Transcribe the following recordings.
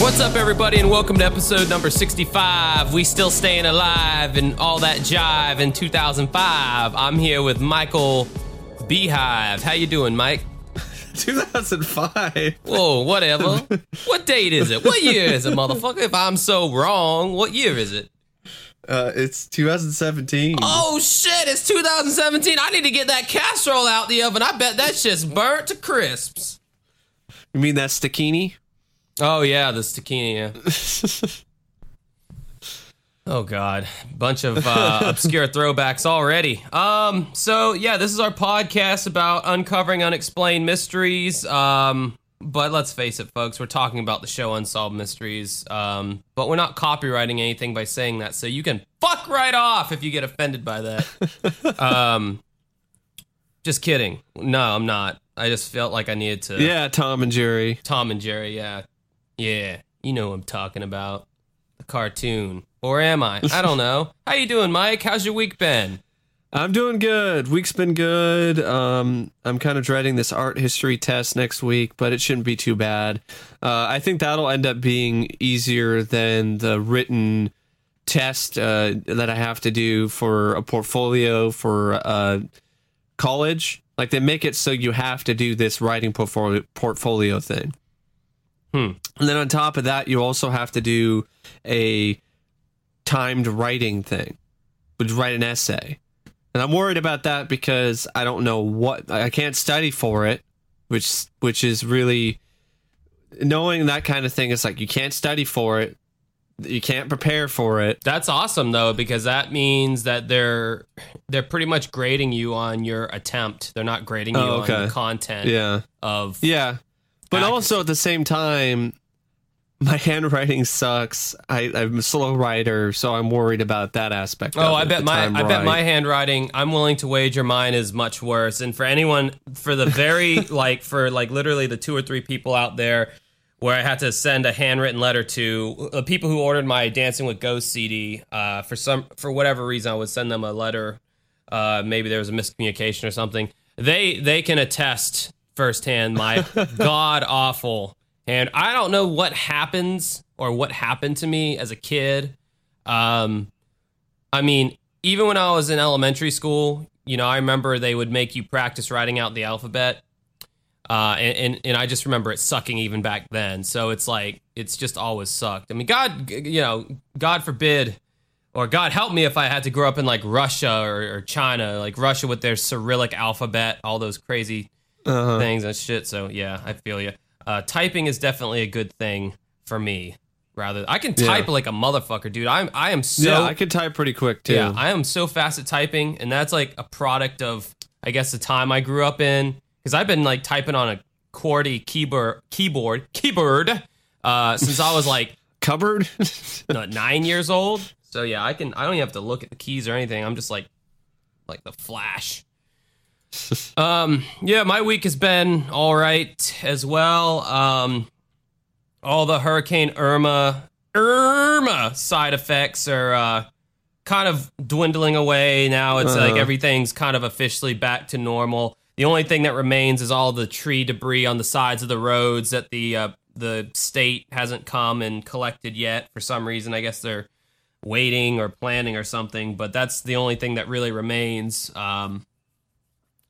What's up, everybody, and welcome to episode number 65. We still staying alive and all that jive in 2005. I'm here with Michael Beehive. How you doing, Mike? 2005. Whoa, whatever. what date is it? What year is it, motherfucker? If I'm so wrong, what year is it? Uh, it's 2017. Oh shit, it's 2017. I need to get that casserole out the oven. I bet that shit's burnt to crisps. You mean that Stakini? Oh yeah, the Stakini. Yeah. oh god, bunch of uh, obscure throwbacks already. Um, so yeah, this is our podcast about uncovering unexplained mysteries. Um, but let's face it, folks, we're talking about the show Unsolved Mysteries. Um, but we're not copywriting anything by saying that, so you can fuck right off if you get offended by that. um, just kidding. No, I'm not. I just felt like I needed to. Yeah, Tom and Jerry. Tom and Jerry, yeah. Yeah, you know what I'm talking about. The cartoon. Or am I? I don't know. How you doing, Mike? How's your week been? I'm doing good. Week's been good. Um, I'm kind of dreading this art history test next week, but it shouldn't be too bad. Uh, I think that'll end up being easier than the written test uh, that I have to do for a portfolio for uh, college. Like they make it so you have to do this writing portfolio portfolio thing. Hmm. And then on top of that, you also have to do a timed writing thing, which is write an essay. And I'm worried about that because I don't know what I can't study for it, which which is really knowing that kind of thing is like you can't study for it, you can't prepare for it. That's awesome though, because that means that they're they're pretty much grading you on your attempt. They're not grading you Oh, on the content Yeah. of Yeah. But Accurate. also at the same time, my handwriting sucks. I, I'm a slow writer, so I'm worried about that aspect. Oh, I bet my I bet my handwriting. I'm willing to wager mine is much worse. And for anyone, for the very like for like literally the two or three people out there where I had to send a handwritten letter to the people who ordered my Dancing with Ghosts CD. Uh, for some for whatever reason, I would send them a letter. Uh, maybe there was a miscommunication or something. They they can attest firsthand my god awful and I don't know what happens or what happened to me as a kid. Um, I mean, even when I was in elementary school, you know, I remember they would make you practice writing out the alphabet. Uh, and, and, and I just remember it sucking even back then. So it's like, it's just always sucked. I mean, God, you know, God forbid, or God help me if I had to grow up in like Russia or, or China, like Russia with their Cyrillic alphabet, all those crazy Uh-huh. things and shit. So yeah, I feel you. Uh, typing is definitely a good thing for me. Rather, I can Yeah. type like a motherfucker, dude. I'm I am so yeah, I can type pretty quick too. yeah, I am so fast at typing, and that's like a product of, I guess, the time I grew up in. Because I've been like typing on a QWERTY keyboard, keyboard, keyboard, uh, since I was like Cupboard. nine years old. So yeah, I can. I don't even have to look at the keys or anything. I'm just like, like the Flash. um, yeah, my week has been all right as well. Um, all the Hurricane Irma, Irma side effects are uh, kind of dwindling away now. It's like Uh-huh. everything's kind of officially back to normal. The only thing that remains is all the tree debris on the sides of the roads that the uh, the state hasn't come and collected yet for some reason. I guess they're waiting or planning or something. But that's the only thing that really remains. Um,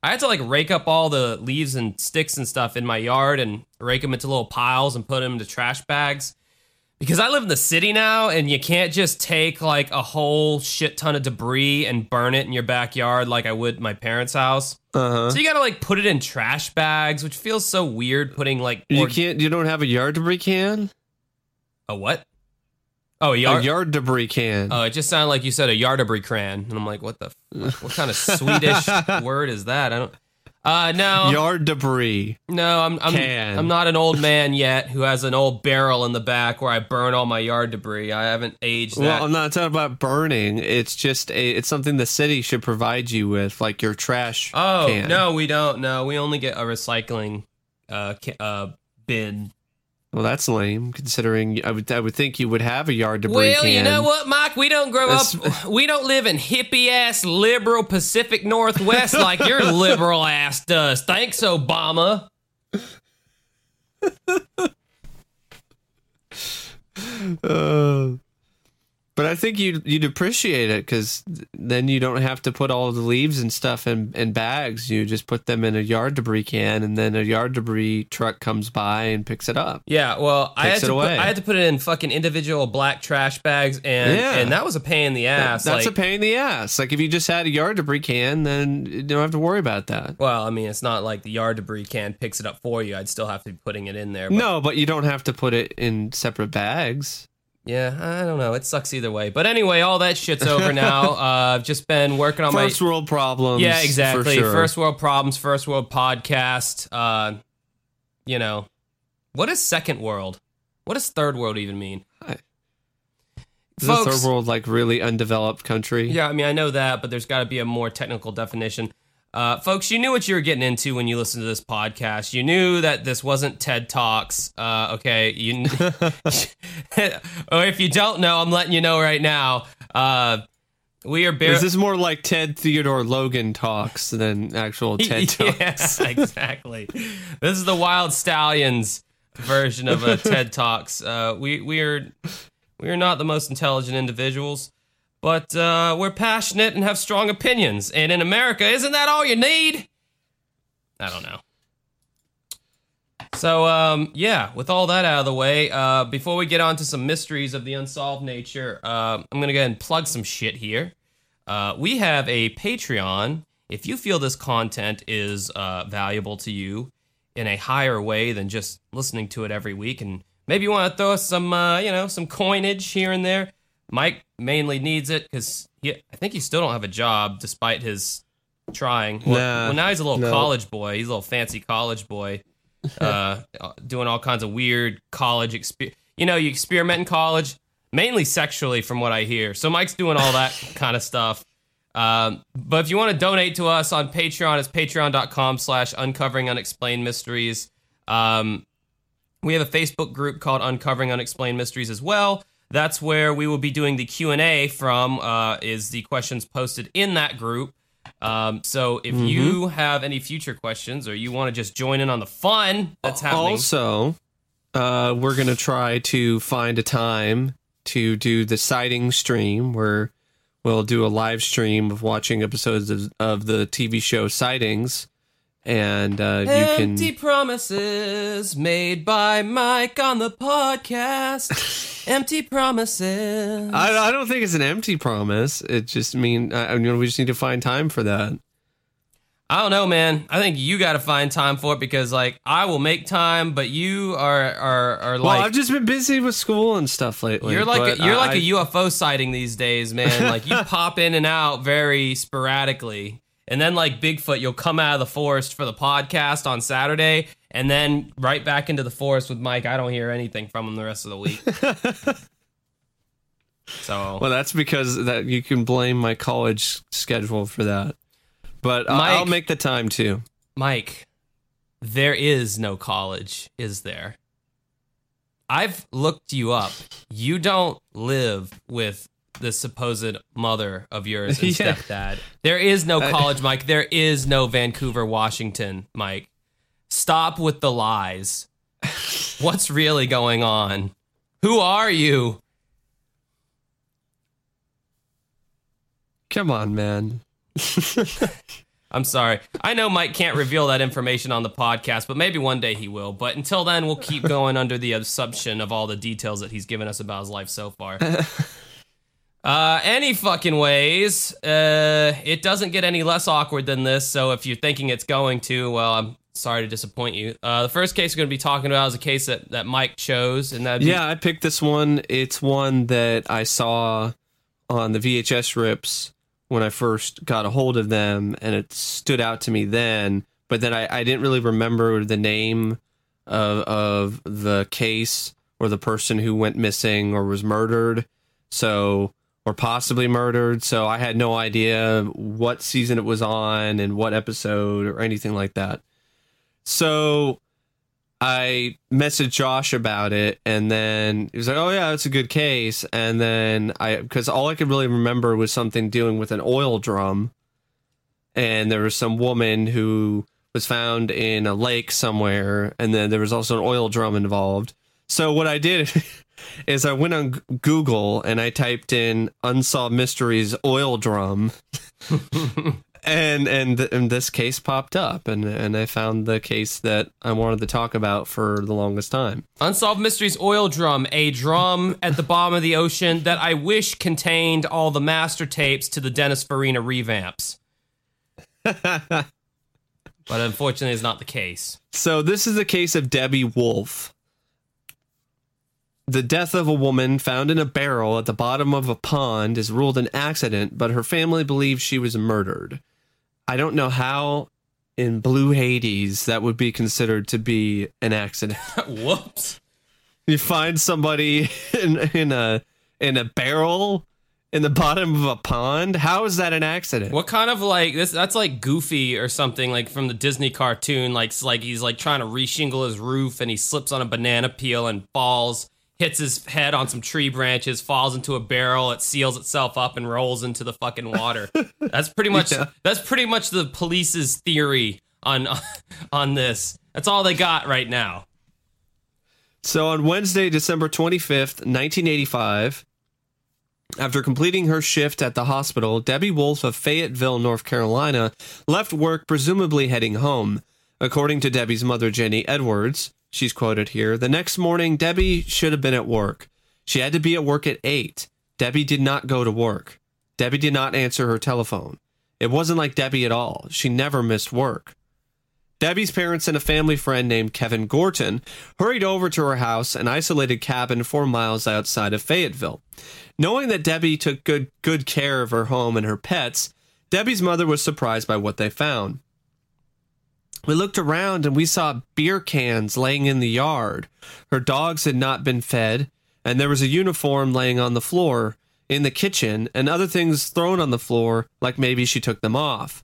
I had to like rake up all the leaves and sticks and stuff in my yard and rake them into little piles and put them into trash bags because I live in the city now and you can't just take like a whole shit ton of debris and burn it in your backyard like I would my parents' house. Uh-huh. So you gotta like put it in trash bags, which feels so weird putting like You or- can't. You don't have a yard debris can. a what? Oh, a yard. a yard debris can. Oh, it just sounded like you said a yard debris cran, and I'm like, what the? F- what kind of Swedish word is that? I don't. Uh, no, yard debris. no, I'm I'm Can. I'm not an old man yet who has an old barrel in the back where I burn all my yard debris. I haven't aged that. Well, I'm not talking about burning. It's just a. It's something the city should provide you with, like your trash. oh can. no, we don't. No, we only get a recycling uh ca- uh bin. Well, that's lame. Considering I would, I would think you would have a yard debris Well, can. you know what, Mike? We don't grow That's- up. We don't live in hippie ass liberal Pacific Northwest like your liberal ass does. Thanks, Obama. Uh, but I think you'd you'd appreciate it because then you don't have to put all the leaves and stuff in, in bags. You just put them in a yard debris can, and then a yard debris truck comes by and picks it up. Yeah, well, I had to put. I had to put it in fucking individual black trash bags, and Yeah. and that was a pain in the ass. That's like, a pain in the ass. Like if you just had a yard debris can, then you don't have to worry about that. Well, I mean, it's not like the yard debris can picks it up for you. I'd still have to be putting it in there. But No, but you don't have to put it in separate bags. Yeah, I don't know. It sucks either way. But anyway, all that shit's over now. Uh, I've just been working on First my world problems. yeah, exactly. sure. First world problems, first world podcast. Uh, you know, what is second world? What does third world even mean? Is the third world like really undeveloped country? Yeah, I mean, I know that, but there's got to be a more technical definition. Uh, folks, you knew what you were getting into when you listened to this podcast. You knew that this wasn't TED Talks. Uh, okay, you. or if you don't know, I'm letting you know right now. Uh, we are This Is this more like Ted Theodore Logan talks than actual TED talks? yes, exactly. this is the Wyld Stallyns version of uh, TED Talks. Uh, we we are we are not the most intelligent individuals, but uh, we're passionate and have strong opinions. And in America, isn't that all you need? I don't know. So um, yeah, with all that out of the way, uh, before we get on to some mysteries of the unsolved nature, uh, I'm gonna go ahead and plug some shit here. Uh, we have a Patreon. If you feel this content is uh, valuable to you in a higher way than just listening to it every week, and maybe you want to throw us some, uh, you know, some coinage here and there, Mike mainly needs it because I think he still don't have a job despite his trying. Well, Nah, well, now he's a little no. college boy. He's a little fancy college boy, uh, doing all kinds of weird college exper You know, you experiment in college, mainly sexually, from what I hear. So Mike's doing all that kind of stuff. Um, but if you want to donate to us on Patreon, it's patreon.com slash uncovering unexplained mysteries. Um, we have a Facebook group called Uncovering Unexplained Mysteries as well. That's where we will be doing the Q&A from, uh, is the questions posted in that group. Um, so if you have any future questions or you want to just join in on the fun that's happening. Also, uh, we're gonna try to find a time to do the sighting stream where we'll do a live stream of watching episodes of, of the TV show Sightings, and uh, you can. Empty promises made by Mike on the podcast. Empty promises. I, I don't think it's an empty promise. It just mean I, I mean we just need to find time for that. I don't know, man. I think you got to find time for it because, like, I will make time, but you are are are Well, like I've just been busy with school and stuff lately. you're like a, you're I- like a UFO sighting these days, man. Like you pop in and out very sporadically, and then like Bigfoot, you'll come out of the forest for the podcast on Saturday, and then right back into the forest with Mike. I don't hear anything from him the rest of the week. so Well, that's because that you can blame my college schedule for that. But Mike- I'll make the time too. Mike, there is no college, is there? I've looked you up. You don't live with the supposed mother of yours and Yeah. stepdad. There is no college, Mike. There is no Vancouver, Washington, Mike. Stop with the lies. What's really going on? Who are you? Come on, man. I'm sorry. I know Mike can't reveal that information on the podcast, but maybe one day he will. But until then, we'll keep going under the assumption of all the details that he's given us about his life so far. Uh, any fucking ways, uh, it doesn't get any less awkward than this. So if you're thinking it's going to, well, I'm sorry to disappoint you. Uh, the first case we're going to be talking about is a case that, that Mike chose, and that Yeah, I picked this one. It's one that I saw on the VHS rips when I first got a hold of them, and it stood out to me then. But then I, I didn't really remember the name of of the case or the person who went missing or was murdered. So or possibly murdered. So I had no idea what season it was on and what episode or anything like that. So I messaged Josh about it, and then he was like, "Oh yeah, it's a good case." And then I, because all I could really remember was something dealing with an oil drum, and there was some woman who was found in a lake somewhere, and then there was also an oil drum involved. So what I did is I went on Google and I typed in "unsolved mysteries oil drum." and and and this case popped up and and I found the case that I wanted to talk about for the longest time. Unsolved Mysteries Oil Drum, a drum at the bottom of the ocean that I wish contained all the master tapes to the Dennis Farina revamps. but unfortunately, it's not the case. So this is the case of Debbie Wolfe. The death of a woman found in a barrel at the bottom of a pond is ruled an accident, but her family believes she was murdered. I don't know how in Blue Hades that would be considered to be an accident. Whoops. You find somebody in in a in a barrel in the bottom of a pond. How is that an accident? What kind of like this? That's like Goofy or something like from the Disney cartoon. Like like he's like trying to reshingle his roof and he slips on a banana peel and falls, hits his head on some tree branches, falls into a barrel. It seals itself up and rolls into the fucking water. that's pretty much Yeah. that's pretty much the police's theory on on this. That's all they got right now. So on Wednesday, December 25th, 1985, after completing her shift at the hospital, Debbie Wolfe of Fayetteville, North Carolina, left work, presumably heading home. According to Debbie's mother, Jenny Edwards, she's quoted here The next morning, Debbie should have been at work. She had to be at work at 8. Debbie did not go to work. Debbie did not answer her telephone. It wasn't like Debbie at all. She never missed work. Debbie's parents and a family friend named Kevin Gorton hurried over to her house, an isolated cabin four miles outside of Fayetteville. Knowing that Debbie took good good care of her home and her pets, Debbie's mother was surprised by what they found. We looked around and we saw beer cans laying in the yard. Her dogs had not been fed, and there was a uniform laying on the floor in the kitchen and other things thrown on the floor, like maybe she took them off.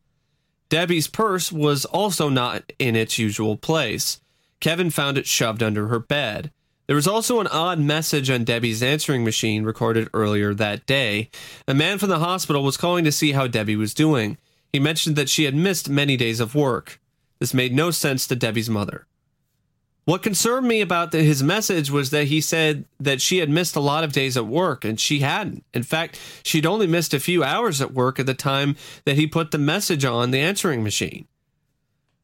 Debbie's purse was also not in its usual place. Kevin found it shoved under her bed. There was also an odd message on Debbie's answering machine recorded earlier that day. A man from the hospital was calling to see how Debbie was doing. He mentioned that she had missed many days of work. This made no sense to Debbie's mother. What concerned me about the, his message was that he said that she had missed a lot of days at work, and she hadn't. In fact, she'd only missed a few hours at work at the time that he put the message on the answering machine.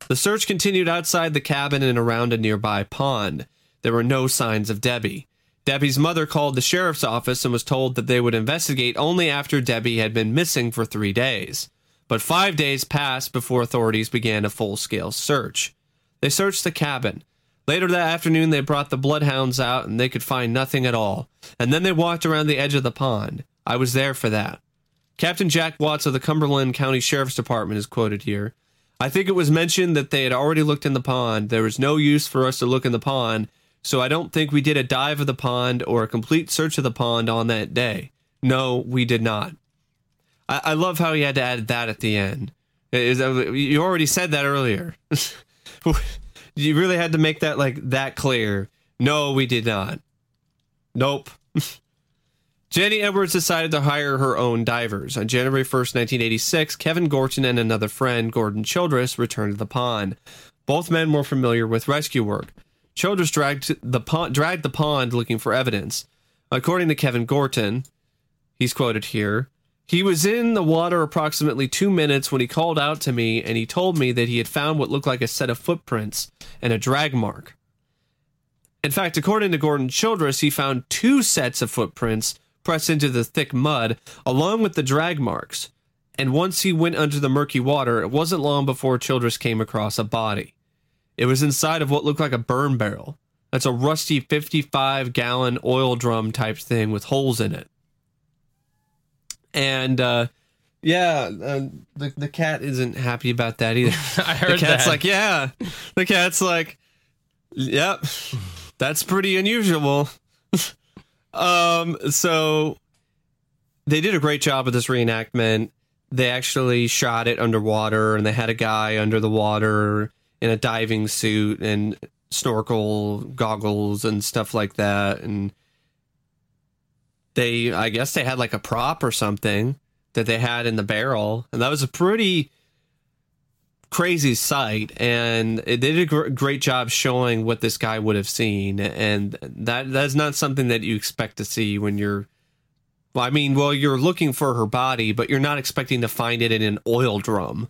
The search continued outside the cabin and around a nearby pond. There were no signs of Debbie. Debbie's mother called the sheriff's office and was told that they would investigate only after Debbie had been missing for three days. But five days passed before authorities began a full scale search. They searched the cabin. Later that afternoon, they brought the bloodhounds out and they could find nothing at all. And then they walked around the edge of the pond. I was there for that. Captain Jack Watts of the Cumberland County Sheriff's Department is quoted here. I think it was mentioned that they had already looked in the pond. There was no use for us to look in the pond, so I don't think we did a dive of the pond or a complete search of the pond on that day. No, we did not. I, I love how he had to add that at the end. Is- uh, You already said that earlier. you really had to make that like that clear. No, we did not. Nope. Jenny Edwards decided to hire her own divers. On January 1st, 1986, Kevin Gorton and another friend, Gordon Childress, returned to the pond. Both men were familiar with rescue work. Childress dragged the pond, dragged the pond looking for evidence. According to Kevin Gorton, he's quoted here, he was in the water approximately two minutes when he called out to me and he told me that he had found what looked like a set of footprints and a drag mark. In fact, according to Gordon Childress, he found two sets of footprints pressed into the thick mud, along with the drag marks. And once he went under the murky water, it wasn't long before Childress came across a body. It was inside of what looked like a burn barrel. That's a rusty 55 gallon oil drum type thing with holes in it. And, uh, yeah, uh, the, the cat isn't happy about that either. I heard the cat's that. like, yeah. The cat's like, yep, that's pretty unusual. um, so they did a great job with this reenactment. They actually shot it underwater, and they had a guy under the water in a diving suit, and snorkel goggles and stuff like that and they I guess they had like a prop or something that they had in the barrel and that was a pretty crazy sight and they did a gr- great job showing what this guy would have seen and that that's not something that you expect to see when you're well, I mean, well, you're looking for her body, but you're not expecting to find it in an oil drum.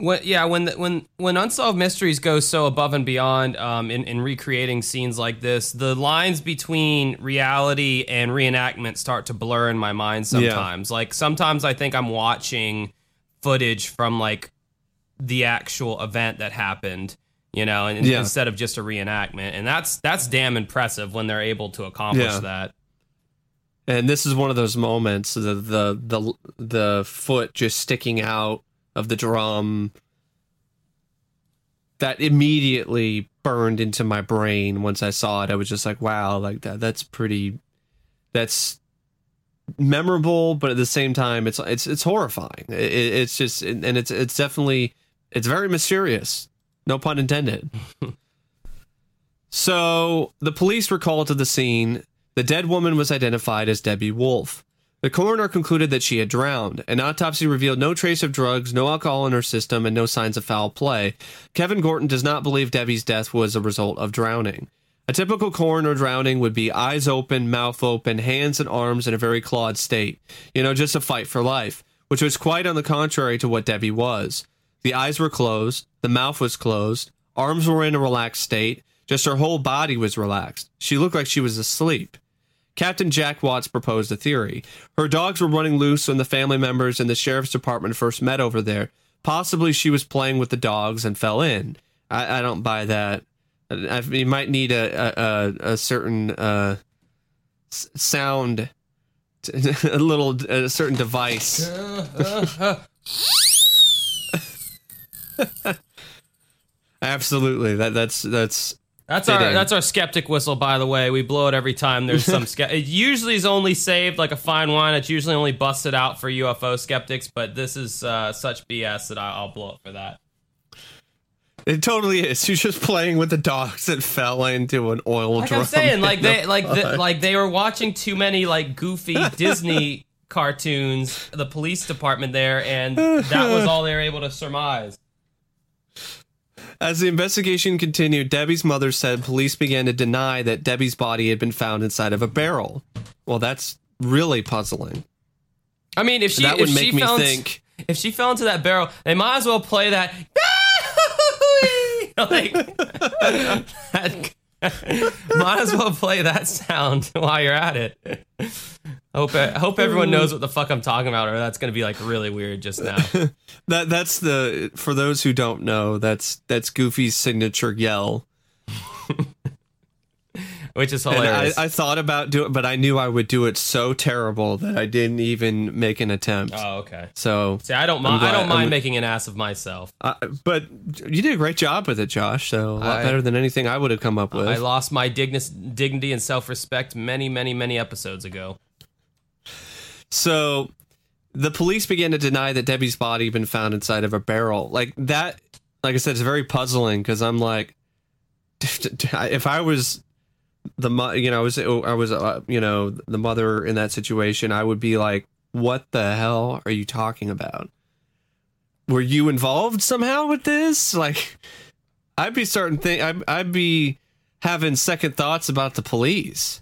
When, yeah, when the, when when unsolved mysteries go so above and beyond um, in, in recreating scenes like this, the lines between reality and reenactment start to blur in my mind. Sometimes, yeah. like sometimes I think I'm watching footage from like the actual event that happened, you know, and, yeah. instead of just a reenactment, and that's that's damn impressive when they're able to accomplish yeah. that. And this is one of those moments the the the the foot just sticking out of the drum that immediately burned into my brain once I saw it. I was just like, wow, like that that's pretty that's memorable, but at the same time it's it's it's horrifying. It, it's just and it's it's definitely it's very mysterious. No pun intended. so the police were called to the scene. The dead woman was identified as Debbie Wolfe. The coroner concluded that she had drowned. An autopsy revealed no trace of drugs, no alcohol in her system, and no signs of foul play. Kevin Gorton does not believe Debbie's death was a result of drowning. A typical coroner drowning would be eyes open, mouth open, hands and arms in a very clawed state. You know, just a fight for life, which was quite on the contrary to what Debbie was. The eyes were closed, the mouth was closed, arms were in a relaxed state, just her whole body was relaxed. She looked like she was asleep. Captain Jack Watts proposed a theory. Her dogs were running loose when the family members and the sheriff's department first met over there. Possibly she was playing with the dogs and fell in. I, I don't buy that. I, you might need a a, a certain uh, sound, a little a certain device. Absolutely, that that's that's that's our that's our skeptic whistle, by the way. We blow it every time there's some. Ske- it usually is only saved like a fine wine. It's usually only busted out for UFO skeptics, but this is uh, such BS that I, will blow it for that. It totally is. You're just playing with the dogs that fell into an oil like drum. I'm saying, like they like the, like they were watching too many like goofy Disney cartoons. The police department there, and that was all they were able to surmise. As the investigation continued, Debbie's mother said police began to deny that Debbie's body had been found inside of a barrel. Well, that's really puzzling. I mean, if she that would make me fell think if she fell into that barrel, they might as well play that. like, that might as well play that sound while you're at it. Hope hope everyone mm. knows what the fuck I'm talking about, or that's gonna be like really weird just now. that that's the for those who don't know, that's that's Goofy's signature yell. Which is hilarious. I, I, thought about doing, it, but I knew I would do it so terrible that I didn't even make an attempt. Oh, okay. So see, I don't mind. I don't mind I'm, making an ass of myself. Uh, but you did a great job with it, Josh. So a lot I, better than anything I would have come up with. I lost my dignity and self respect many, many, many episodes ago. So the police began to deny that Debbie's body had been found inside of a barrel. Like that, like I said, it's very puzzling because I'm like, if I was the you know I was I was uh, you know the mother in that situation, I would be like, what the hell are you talking about? Were you involved somehow with this? Like, I'd be starting think I'd, I'd be having second thoughts about the police.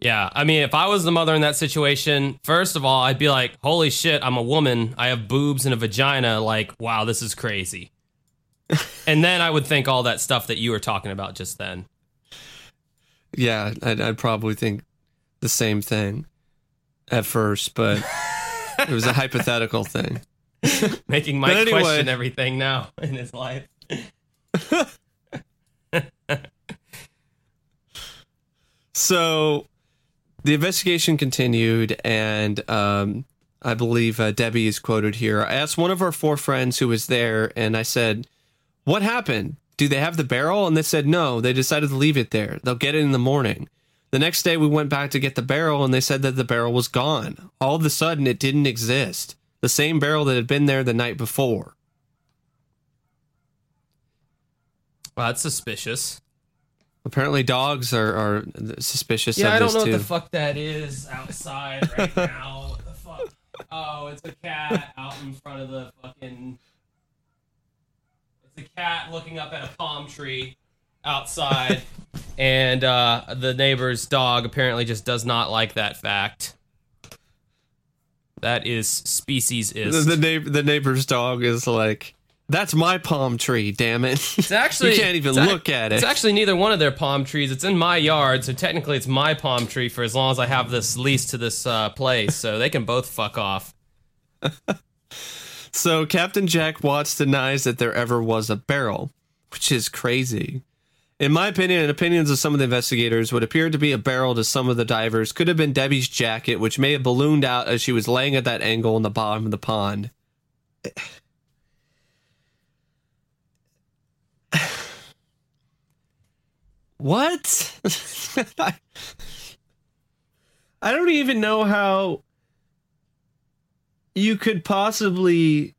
Yeah, I mean, if I was the mother in that situation, first of all, I'd be like, "Holy shit, I'm a woman. I have boobs and a vagina. Like, wow, this is crazy." and then I would think all that stuff that you were talking about just then. Yeah, I'd, I'd probably think the same thing at first, but it was a hypothetical thing. Making Mike anyway, question everything now in his life. so the investigation continued, and um, I believe uh, Debbie is quoted here. I asked one of our four friends who was there, and I said, What happened? Do they have the barrel? And they said, No, they decided to leave it there. They'll get it in the morning. The next day, we went back to get the barrel, and they said that the barrel was gone. All of a sudden, it didn't exist. The same barrel that had been there the night before. Well, that's suspicious. Apparently, dogs are, are suspicious Yeah, I don't know too. what the fuck that is outside right now. What the fuck? Oh, it's a cat out in front of the fucking. It's a cat looking up at a palm tree outside, and uh, the neighbor's dog apparently just does not like that fact. That is species the, is. the, neighbor, the neighbor's dog is like, "That's my palm tree, damn it!" It's actually you can't even look at it. It's actually neither one of their palm trees. It's in my yard, so technically it's my palm tree for as long as I have this lease to this uh, place. So they can both fuck off. So Captain Jack Watts denies that there ever was a barrel, which is crazy. In my opinion, and opinions of some of the investigators, what appeared to be a barrel to some of the divers could have been Debbie's jacket, which may have ballooned out as she was laying at that angle in the bottom of the pond. What? I, don't even know how you could possibly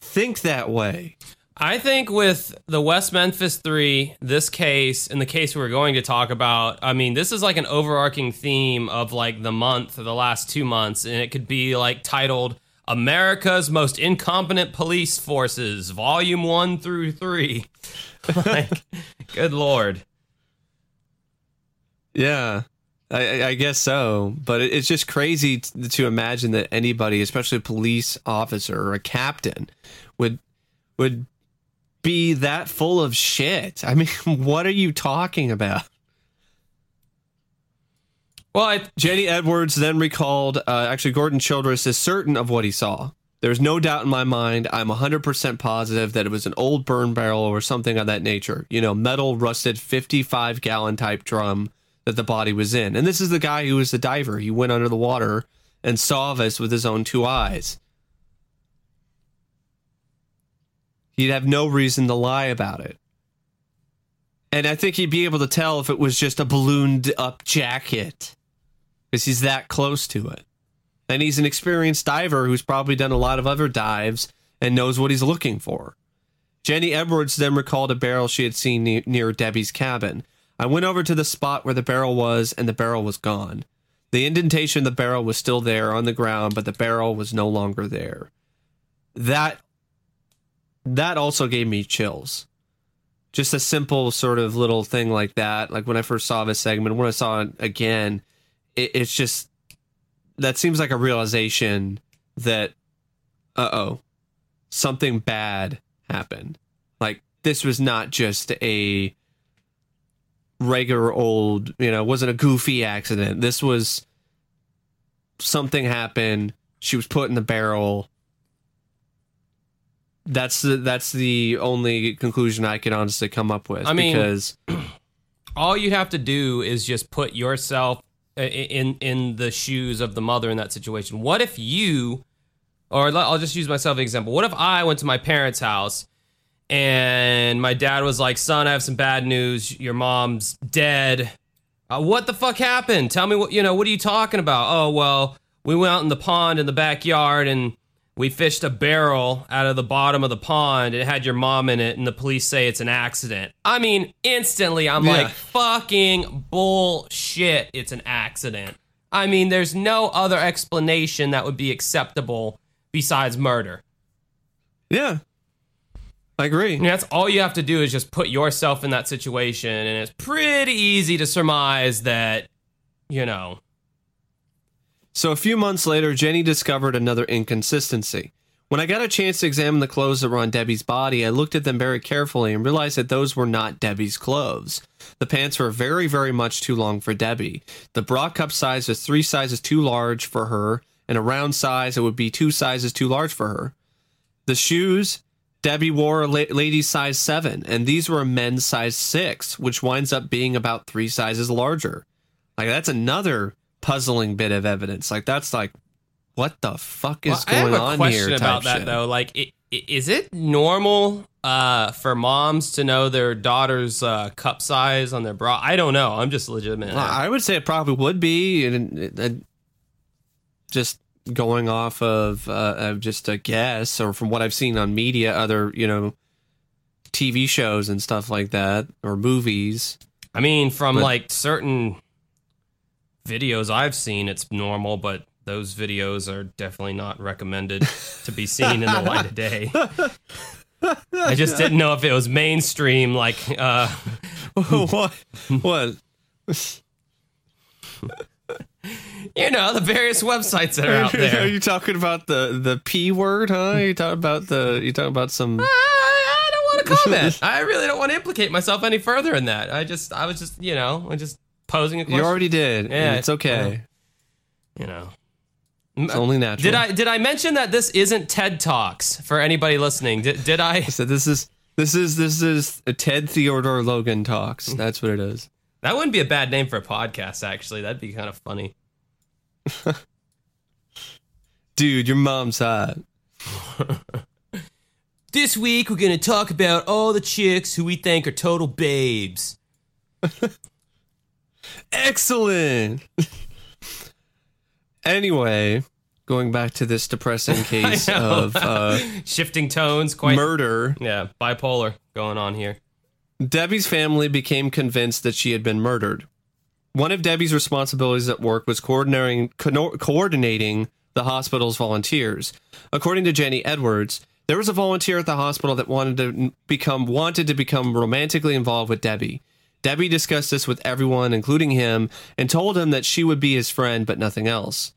think that way. I think with the West Memphis Three, this case, and the case we're going to talk about, I mean, this is like an overarching theme of like the month or the last two months, and it could be like titled America's Most Incompetent Police Forces, Volume One through Three. like, good lord. Yeah, I, I- guess so. But it's just crazy t- to imagine that anybody, especially a police officer or a captain, would would be that full of shit. I mean, what are you talking about? Well, I, Jenny Edwards then recalled, uh, actually, Gordon Childress is certain of what he saw. There's no doubt in my mind. I'm 100% positive that it was an old burn barrel or something of that nature. You know, metal, rusted, 55 gallon type drum that the body was in. And this is the guy who was the diver. He went under the water and saw this with his own two eyes. He'd have no reason to lie about it. And I think he'd be able to tell if it was just a ballooned up jacket because he's that close to it. And he's an experienced diver who's probably done a lot of other dives and knows what he's looking for. Jenny Edwards then recalled a barrel she had seen ne- near Debbie's cabin. I went over to the spot where the barrel was, and the barrel was gone. The indentation of the barrel was still there on the ground, but the barrel was no longer there. That that also gave me chills. Just a simple sort of little thing like that. Like when I first saw this segment, when I saw it again, it, it's just that seems like a realization that uh oh, something bad happened. Like this was not just a regular old, you know, wasn't a goofy accident. This was something happened. She was put in the barrel. That's the that's the only conclusion I can honestly come up with. I mean- because all you have to do is just put yourself in in the shoes of the mother in that situation. What if you, or I'll just use myself as an example. What if I went to my parents' house and my dad was like, "Son, I have some bad news. Your mom's dead." Uh, what the fuck happened? Tell me what you know. What are you talking about? Oh well, we went out in the pond in the backyard and we fished a barrel out of the bottom of the pond. It had your mom in it, and the police say it's an accident. I mean, instantly, I'm Yeah. like, fucking bullshit. It's an accident. I mean, there's no other explanation that would be acceptable besides murder. yeah, I agree. And that's all you have to do is just put yourself in that situation, and it's pretty easy to surmise that, you know, So a few months later, Jenny discovered another inconsistency. When I got a chance to examine the clothes that were on Debbie's body, I looked at them very carefully and realized that those were not Debbie's clothes. The pants were very, very much too long for Debbie. The bra cup size was three sizes too large for her, and a round size, it would be two sizes too large for her. The shoes, Debbie wore a la- lady's size 7, and these were a men's size 6, which winds up being about three sizes larger. Like, that's another puzzling bit of evidence. Like, that's like, what the fuck is Well, I have a question here? about that shit. though. Like, i- i- is it normal uh, for moms to know their daughter's uh, cup size on their bra? I don't know. I'm just legitimate. Well, I would say it probably would be, and, and- and just going off of, uh, of just a guess, or from what I've seen on media, other you know, TV shows and stuff like that or movies. I mean, from But- like certain videos I've seen, it's normal, but those videos are definitely not recommended to be seen in the light of day. I just didn't know if it was mainstream, like, uh, what? What? you know, the various websites that are out there. Are you talking about the the p word? Huh? You talking about the? You talking about some? I, I don't want to comment. I really don't want to implicate myself any further in that. I just, I was just, you know, I just posing a question. You already did. Yeah, it's okay. you know. It's only natural. Did I did I mention that this isn't TED Talks for anybody listening? Did, did I? So this is this is this is a Ted Theodore Logan talks. That's what it is. That wouldn't be a bad name for a podcast, actually. That'd be kind of funny. Dude, your mom's hot. This week, we're going to talk about all the chicks who we think are total babes. Excellent. anyway, going back to this depressing case of uh, Shifting tones, quite. murder, yeah, bipolar going on here. Debbie's family became convinced that she had been murdered. One of Debbie's responsibilities at work was coordinating co- coordinating the hospital's volunteers. According to Jenny Edwards, there was a volunteer at the hospital that wanted to become wanted to become romantically involved with Debbie. Debbie discussed this with everyone, including him, and told him that she would be his friend, but nothing else.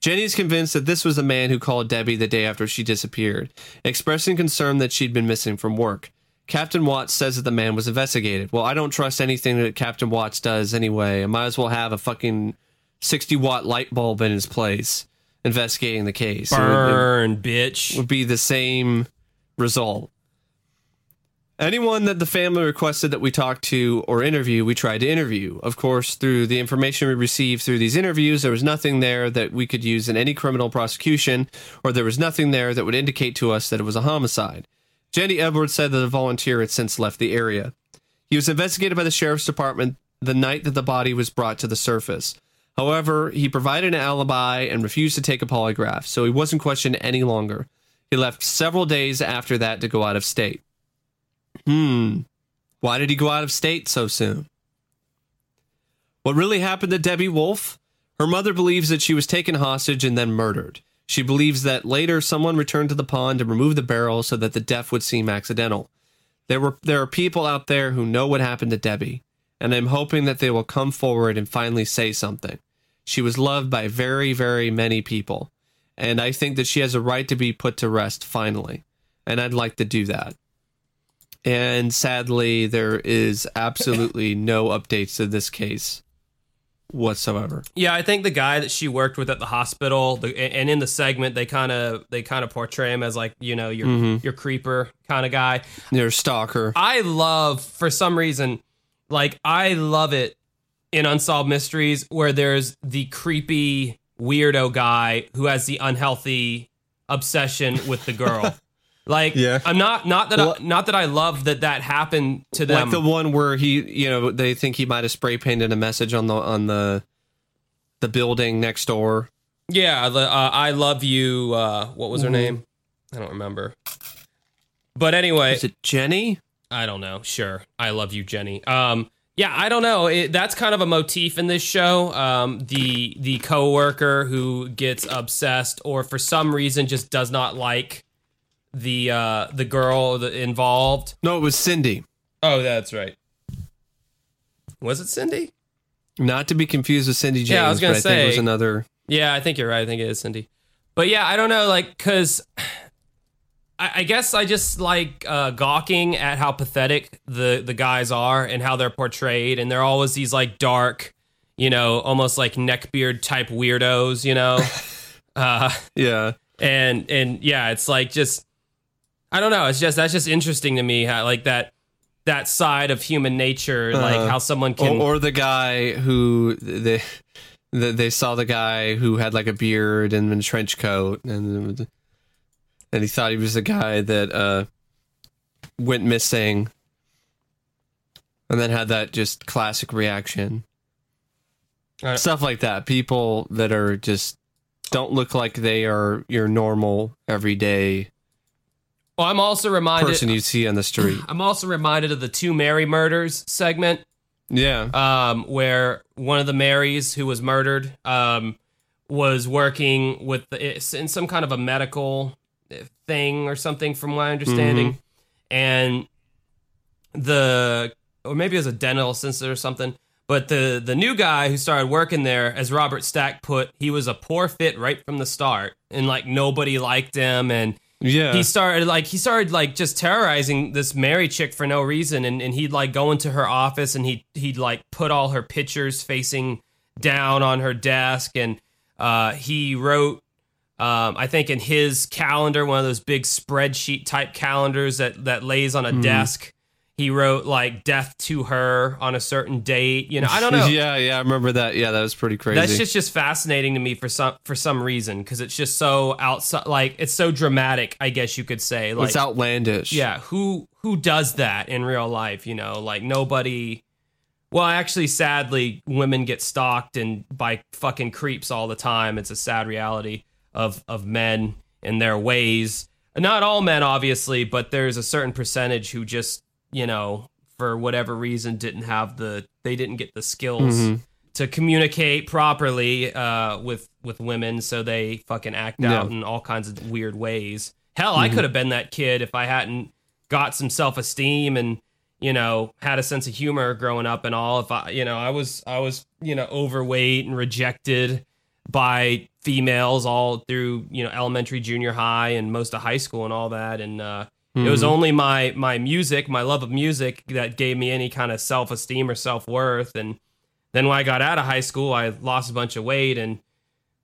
Jenny is convinced that this was the man who called Debbie the day after she disappeared, expressing concern that she'd been missing from work. Captain Watts says that the man was investigated. Well, I don't trust anything that Captain Watts does anyway. I might as well have a fucking 60 watt light bulb in his place investigating the case. It would- it Burn, bitch. would be the same result. Anyone that the family requested that we talk to or interview, we tried to interview. Of course, through the information we received through these interviews, there was nothing there that we could use in any criminal prosecution, or there was nothing there that would indicate to us that it was a homicide. Jenny Edwards said that the volunteer had since left the area. He was investigated by the sheriff's department the night that the body was brought to the surface. However, he provided an alibi and refused to take a polygraph, so he wasn't questioned any longer. He left several days after that to go out of state. Hmm. Why did he go out of state so soon? What really happened to Debbie Wolfe? Her mother believes that she was taken hostage and then murdered. She believes that later someone returned to the pond and removed the barrel so that the death would seem accidental. There were there are people out there who know what happened to Debbie, and I'm hoping that they will come forward and finally say something. She was loved by very, very many people, and I think that she has a right to be put to rest finally. And I'd like to do that. And sadly, there is absolutely no updates to this case whatsoever. Yeah, I think the guy that she worked with at the hospital, the, and in the segment, they kind of they kind of portray him as like you know your mm-hmm. your creeper kind of guy. You're stalker. I love for some reason, like I love it in unsolved mysteries where there's the creepy weirdo guy who has the unhealthy obsession with the girl. like, Yeah. I'm not not that Well- I, not that I love that that happened to them. like the one where he, you know, they think he might have spray painted a message on the on the the building next door. Yeah, the, uh, I love you. Uh, what was her name? I don't remember. But anyway, Is it Jenny? I don't know. Sure, I love you, Jenny. Um, yeah, I don't know. It, that's kind of a motif in this show. Um, the the coworker who gets obsessed, or for some reason just does not like the uh, the girl involved. No, it was Cindy. Oh, that's right. Was it Cindy? Not to be confused with Cindy James. Yeah, I was gonna say think it was another. Yeah, I think you're right. I think it is Cindy. But yeah, I don't know, like, cause I, I guess I just like uh, gawking at how pathetic the the guys are and how they're portrayed, and they're always these like dark, you know, almost like neckbeard type weirdos, you know. uh, Yeah, and and yeah, it's like just I don't know. It's just that's just interesting to me how like that that side of human nature, like Uh-huh. how someone can. or the guy who they they they saw the guy who had like a beard and a trench coat, and and he thought he was the guy that uh went missing, and then had that just classic reaction. Stuff like that. People that are just don't look like they are your normal everyday Well, I'm also reminded. person you see on the street. I'm also reminded of the two Mary murders segment, Yeah. um, where one of the Marys who was murdered um, was working with the, in some kind of a medical thing or something, from my understanding, and the or maybe it was a dental assistant or something. But the the new guy who started working there, as Robert Stack put, he was a poor fit right from the start, and like nobody liked him, and yeah. he started like he started like just terrorizing this Mary chick for no reason, and, and he'd like go into her office and he he'd like put all her pictures facing down on her desk, and uh, he wrote. Um, I think in his calendar, one of those big spreadsheet type calendars that that lays on a desk, he wrote like "death to her" on a certain date. You know, I don't know. yeah, yeah, I remember that. Yeah, that was pretty crazy. That's just just fascinating to me for some for some reason because it's just so outside, like it's so dramatic. I guess you could say, like it's outlandish. yeah, who who does that in real life? You know, like nobody. Well, actually, sadly, women get stalked and by fucking creeps all the time. It's a sad reality of of men and their ways. Not all men, obviously, but there's a certain percentage who just, you know, for whatever reason, didn't have the they didn't get the skills to communicate properly uh, with with women, so they fucking act out in all kinds of weird ways. Hell, I could have been that kid if I hadn't got some self esteem and you know had a sense of humor growing up and all. If I, you know, I was I was you know overweight and rejected by females all through you know elementary, junior high, and most of high school and all that, and. uh It was only my my music, my love of music, that gave me any kind of self esteem or self worth. And then when I got out of high school, I lost a bunch of weight and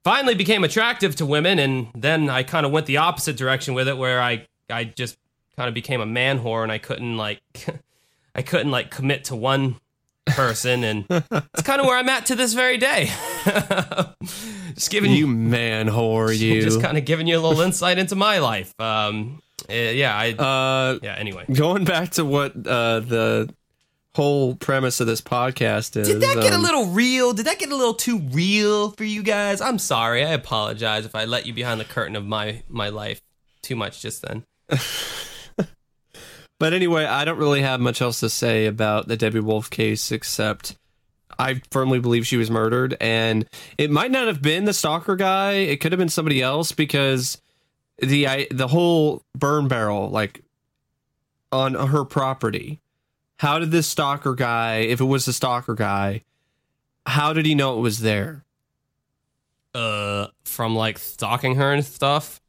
finally became attractive to women. And then I kind of went the opposite direction with it, where I I just kind of became a man whore, and I couldn't like I couldn't like commit to one person, and it's kind of where I'm at to this very day. just giving You man whore, you. just kind of giving you a little insight into my life. Um, eh, yeah, I uh, yeah. Anyway, going back to what uh, the whole premise of this podcast is. Did that get a um, little real? Did that get a little too real for you guys? I'm sorry. I apologize if I let you behind the curtain of my my life too much just then. But anyway, I don't really have much else to say about the Debbie Wolfe case except I firmly believe she was murdered, and it might not have been the stalker guy. It could have been somebody else because the I, the whole burn barrel, like on her property. How did this stalker guy, if it was the stalker guy, how did he know it was there? Uh, from like stalking her and stuff.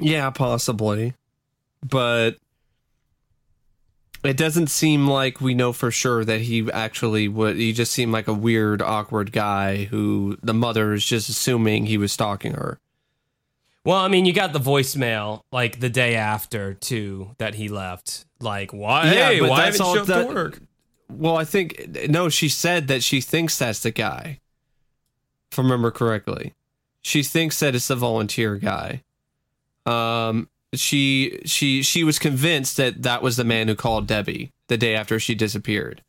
Yeah, possibly. But it doesn't seem like we know for sure that he actually would. He just seemed like a weird, awkward guy who the mother is just assuming he was stalking her. Well, I mean, you got the voicemail like the day after too that he left. Like, why? Yeah, hey, why haven't you showed up that- to work? Well, I think no. She said that she thinks that's the guy. If I remember correctly, she thinks that it's the volunteer guy. Um, she she she was convinced that that was the man who called Debbie the day after she disappeared.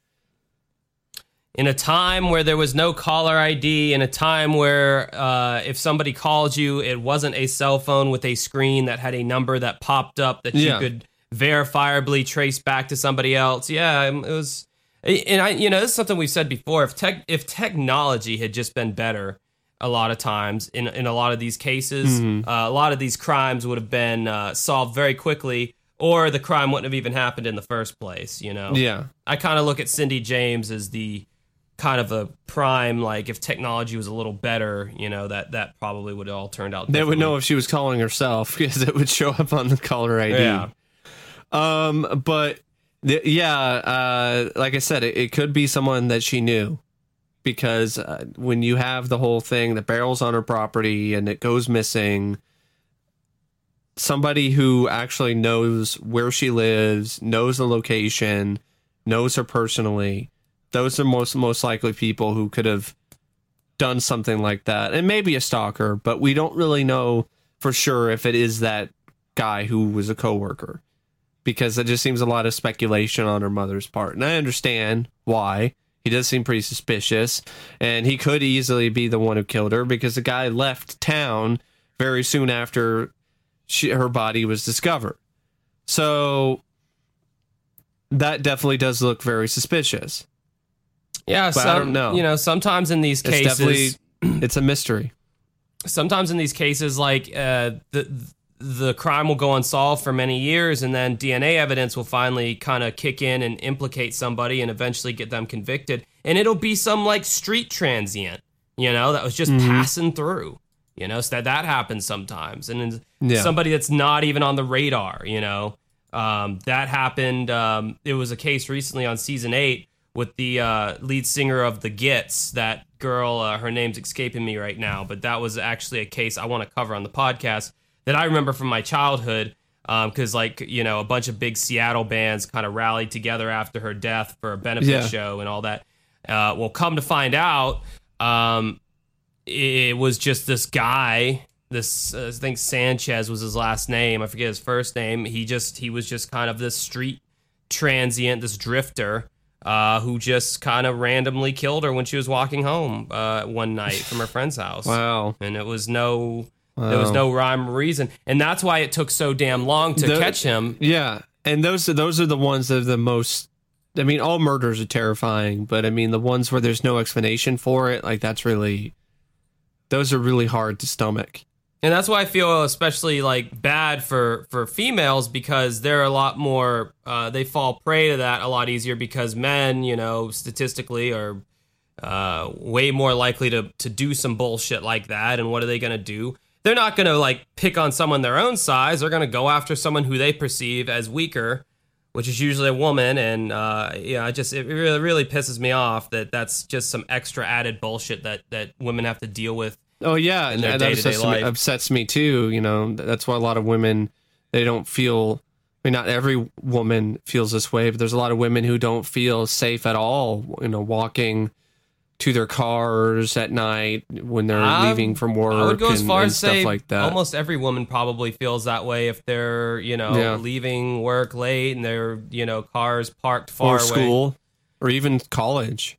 In a time where there was no caller ID, in a time where uh, if somebody called you, it wasn't a cell phone with a screen that had a number that popped up that Yeah. you could verifiably trace back to somebody else. Yeah, um, it was. And I, you know, this is something we've said before. If tech, if technology had just been better, a lot of times in in a lot of these cases, Mm-hmm. uh, a lot of these crimes would have been uh, solved very quickly, or the crime wouldn't have even happened in the first place. You know. Yeah. I kind of look at Cindy James as the kind of a prime like if technology was a little better, you know, that that probably would have all turned out. They would know if she was calling herself because it would show up on the caller ID. Yeah. Um, but th- yeah, uh, like I said, it, it could be someone that she knew because uh, when you have the whole thing, the barrel's on her property and it goes missing, somebody who actually knows where she lives, knows the location, knows her personally, those are most most likely people who could have done something like that, and maybe a stalker, but we don't really know for sure if it is that guy who was a coworker because it just seems a lot of speculation on her mother's part. And I understand why. He does seem pretty suspicious, and he could easily be the one who killed her because the guy left town very soon after she, her body was discovered. So that definitely does look very suspicious. Yeah, But I don't know. You know, sometimes in these It's cases, it's a mystery. sometimes in these cases, like uh, the the crime will go unsolved for many years, and then DNA evidence will finally kind of kick in and implicate somebody, and eventually get them convicted. And it'll be some like street transient, you know, that was just Mm-hmm. passing through. You know, so that that happens sometimes, and then Yeah. somebody that's not even on the radar. You know, um, that happened. Um, it was a case recently on season eight with the uh, lead singer of the Gits. That girl, uh, her name's escaping me right now, but that was actually a case I want to cover on the podcast that I remember from my childhood. Because, like, you know, a bunch of big Seattle bands kind of rallied together after her death for a benefit Yeah. show and all that. Uh, well, come to find out, um, it was just this guy this uh, i think sanchez was his last name i forget his first name he just he was just kind of this street transient this drifter uh, who just kind of randomly killed her when she was walking home uh, one night from her friend's house Wow. and it was no there was no rhyme or reason and that's why it took so damn long to The- catch him Yeah, and those those are the ones that are the most. I mean, all murders are terrifying, but I mean the ones where there's no explanation for it, like that's really, those are really hard to stomach. And that's why I feel especially like bad for for females because they're a lot more uh, they fall prey to that a lot easier because men you know statistically are uh, way more likely to to do some bullshit like that. And what are they gonna do? They're not gonna like pick on someone their own size. They're gonna go after someone who they perceive as weaker which is usually a woman. And uh, yeah it just it really really pisses me off that that's just some extra added bullshit that that women have to deal with Oh yeah, and their that upsets me, upsets me too. You know, that's why a lot of women they don't feel. I mean, not every woman feels this way, but there's a lot of women who don't feel safe at all. You know, walking to their cars at night when they're Um, leaving from work I would go as and, far and as stuff say like that. almost every woman probably feels that way if they're you know Yeah. leaving work late and their you know cars parked far or away. school, or even college.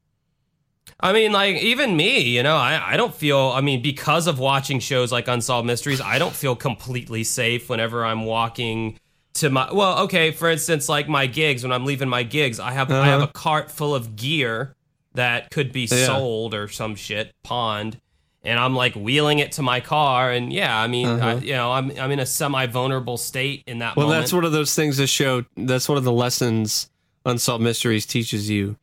I mean, like even me, you know, I I don't feel. I mean, because of watching shows like Unsolved Mysteries, I don't feel completely safe whenever I'm walking to my. Well, okay, for instance, like my gigs when I'm leaving my gigs, I have I have a Uh-huh. cart full of gear that could be Yeah. sold or some shit pawned. And I'm like wheeling it to my car, and yeah, I mean, Uh-huh. you know, I'm I'm in a semi vulnerable state in that Well, moment. that's one of those things that show. That's one of the lessons Unsolved Mysteries teaches you.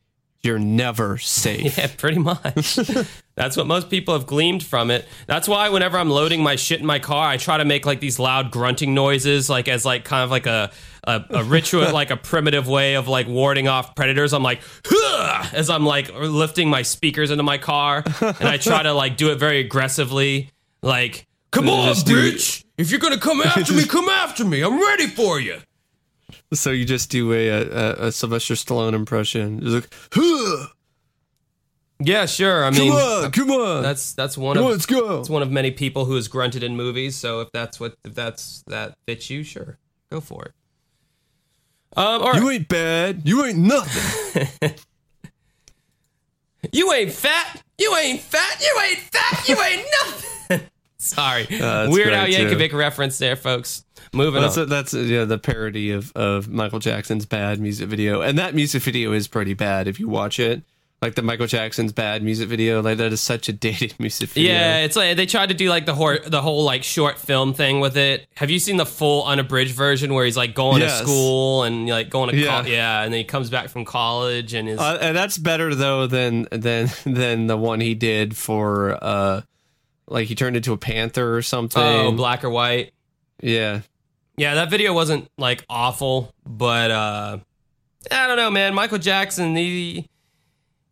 You're never safe. Yeah, pretty much. That's what most people have gleamed from it. That's why whenever I'm loading my shit in my car, I try to make like these loud grunting noises, like as like kind of like a a, a ritual, like a primitive way of like warding off predators. I'm like, "Huh," as I'm like lifting my speakers into my car, and I try to like do it very aggressively, like, "Come on, Just do it. bitch! If you're gonna come after me, come after me. I'm ready for you." So you just do a, a, a Sylvester Stallone impression. It's like, huh, Yeah, sure. I mean, come on, come on, that's that's one come on, of let's go. It's one of many people who has grunted in movies. So if that's what if that's that fits you, sure, go for it. Um, all right. You ain't bad. You ain't nothing. You ain't fat. You ain't fat. You ain't fat. You ain't nothing. Sorry, Uh, Weird Al great, too. Yankovic reference there, folks. Moving that's on. a, that's yeah the parody of of Michael Jackson's bad music video, and that music video is pretty bad if you watch it. Like the Michael Jackson's bad music video, like that is such a dated music video. yeah, it's like they tried to do like the whole the whole like short film thing with it. Have you seen the full unabridged version where he's like going Yes. to school and like going to Yeah. yeah. yeah, and then he comes back from college and is Uh, and that's better though than than than the one he did for uh like he turned into a panther or something. oh black or white. yeah. Yeah, that video wasn't like awful, but uh I don't know, man. Michael Jackson, he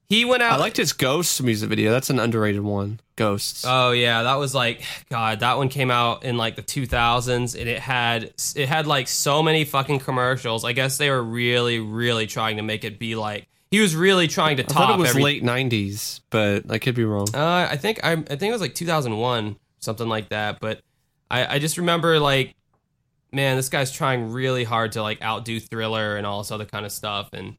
he went out I liked his Ghosts music video. That's an underrated one. Ghosts. Oh yeah, that was like God. That one came out in like the 2000s, and it had it had like so many fucking commercials. I guess they were really, really trying to make it be like he was really trying to top. I thought it was every, late '90s, but I could be wrong. Uh, I think I, I think it was like 2001, something like that. But I, I just remember like, man, this guy's trying really hard to like outdo Thriller and all this other kind of stuff. And